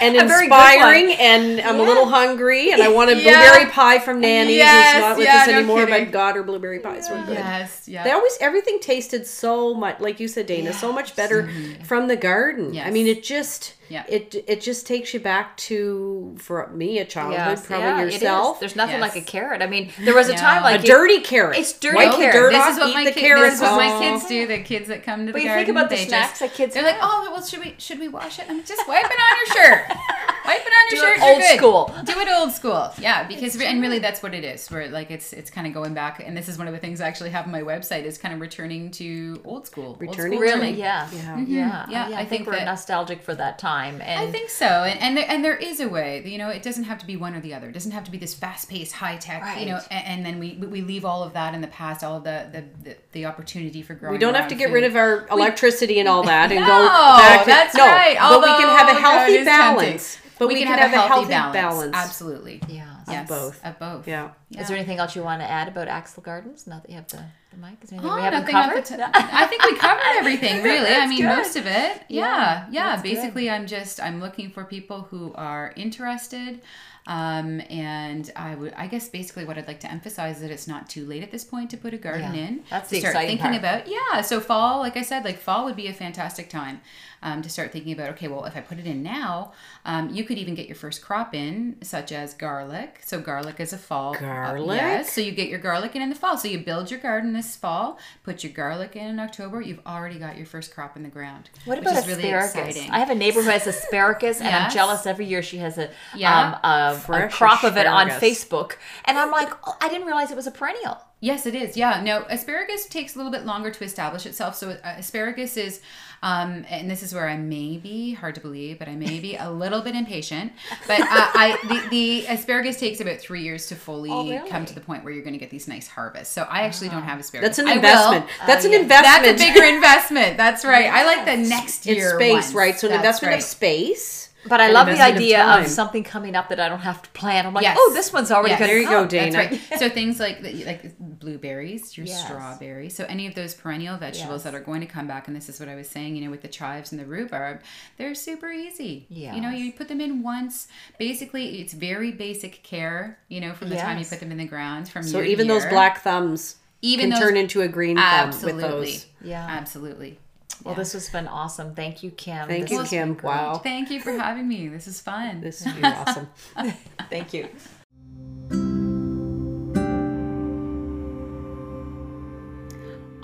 S1: And inspiring, and I'm a little hungry, and I want a
S3: Yeah.
S1: blueberry pie from Nanny,
S3: Yes,
S1: who's not with
S3: yeah,
S1: us
S3: no
S1: anymore,
S3: kidding.
S1: but God, her blueberry pies were good.
S3: Yes, yeah.
S1: They always everything tasted so much like you said, Dana, so much better from the garden. I mean, it just
S3: Yeah.
S1: it it just takes you back to for me a childhood,
S2: Yes,
S1: probably
S2: yeah, it is.
S1: yourself.
S2: There's nothing
S3: Yes.
S2: like a carrot. I mean, there was a
S3: Yeah.
S2: time like
S1: a
S2: you-
S1: dirty carrot.
S2: It's dirty
S1: Wipe
S2: carrot.
S1: dirt
S3: this
S1: off,
S3: is what my
S1: the
S3: kid,
S1: carrots.
S3: this is what my kids do. The kids that come to the
S2: But you
S3: garden,
S2: think about the snacks
S3: just,
S2: that kids
S3: They're like, oh, well, should we should we wash it? I'm just wiping on your shirt. Wipe it on your
S2: Do it
S3: shirt. you're
S2: old
S3: good.
S2: school.
S3: Do it old school. Yeah, because and really that's what it is. Where like it's it's kind of going back, and this is one of the things I actually have on my website is kind of returning to old school. Old
S1: Returning
S3: school
S2: Really?
S3: learning.
S2: Yeah.
S1: Yeah.
S2: Yeah. Mm-hmm. Yeah.
S3: Yeah,
S2: I,
S3: I
S2: think,
S3: think
S2: we're
S3: that-
S2: nostalgic for that time. And
S3: I think so, and and there, and there is a way. You know, it doesn't have to be one or the other. It doesn't have to be this fast-paced, high-tech. You know, and, and then we we leave all of that in the past, all of the the, the, the opportunity for growing.
S1: We don't have to
S3: own
S1: get rid of our electricity and all that and
S3: No,
S1: go back to
S3: that's
S1: no,
S3: right.
S1: But we can have a healthy
S3: balance. tempting.
S1: Balance. But we, can, have, a healthy balance.
S3: Absolutely. Yeah.
S2: Yes.
S3: Yes,
S1: both.
S3: Of both.
S1: Yeah.
S2: Is there anything else you want to add about Axil Gardens now that you have the, the mic? Is there anything
S3: Oh,
S2: we haven't
S3: nothing
S2: covered?
S3: the t- I think we covered everything, really. I mean,
S2: good.
S3: most of it. Yeah, yeah.
S2: that's good.
S3: Basically, I'm just I'm looking for people who are interested, um, and I would I guess basically what I'd like to emphasize is that it's not too late at this point to put a garden
S2: Yeah,
S3: in.
S2: that's
S3: to
S2: the
S3: start
S2: exciting
S3: thinking
S2: part.
S3: about. Yeah, so fall, like I said, like fall would be a fantastic time. Um, to start thinking about okay well if i put it in now um, you could even get your first crop in such as garlic so garlic is a fall uh,
S1: Garlic?
S3: yes so you get your garlic in in the fall so you build your garden this fall put your garlic in in october you've already got your first crop in the ground
S2: What
S3: which
S2: about
S3: is really
S2: asparagus?
S3: exciting.
S2: I have a neighbor who has asparagus, and I'm jealous. Every year she has a
S3: Yeah.
S2: um, a, a
S1: Fresh
S2: crop of it on. Facebook, and I'm like, oh, I didn't realize it was a perennial.
S3: Yes, it is. Yeah, no, asparagus takes a little bit longer to establish itself. So uh, asparagus is, um, and this is where I may be hard to believe, but I may be a little bit impatient. But uh, I, the, the asparagus takes about three years to fully
S2: Oh, really?
S3: come to the point where you're going to get these nice harvests. So I actually don't have asparagus.
S1: That's an
S3: I will.
S1: investment. That's an
S2: yeah.
S1: investment.
S3: That's a bigger investment. That's right. I like the next
S1: in
S3: year
S1: space,
S3: ones.
S1: right? So an
S3: That's
S1: investment
S3: right.
S1: of space.
S2: But I love the
S1: investment of
S2: idea of, something coming up that I don't have to plan. I'm like,
S3: Yes.
S2: oh, this one's already
S3: Yes.
S2: gonna
S1: There you
S2: come.
S1: go, Dana.
S3: Right. So things like like blueberries, your
S2: Yes.
S3: strawberries, so any of those perennial vegetables
S2: Yes.
S3: that are going to come back. And this is what I was saying, you know, with the chives and the rhubarb, they're super easy. Yeah. You know, you put them in once. Basically, it's very basic care. You know, from the time you put them in the ground. From
S1: So
S3: year to
S1: even those black thumbs
S3: even
S1: can
S3: those,
S1: turn into a green thumb
S3: absolutely,
S1: with those.
S2: Yeah.
S3: absolutely.
S2: Well, this has been awesome. Thank you, Kim.
S1: Thank
S2: This
S1: you, Kim. Wow.
S3: Thank you for having me. This is fun.
S1: This would be awesome.
S2: Thank you.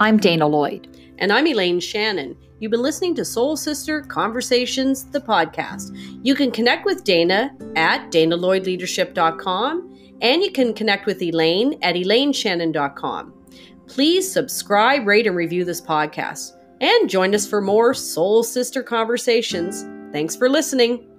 S2: I'm Dana Lloyd.
S1: And I'm Elaine Shannon. You've been listening to Soul Sister Conversations, the podcast. You can connect with Dana at danalloydleadership.com and you can connect with Elaine at elaineshannon.com. Please subscribe, rate, and review this podcast. And join us for more Soul Sister Conversations. Thanks for listening.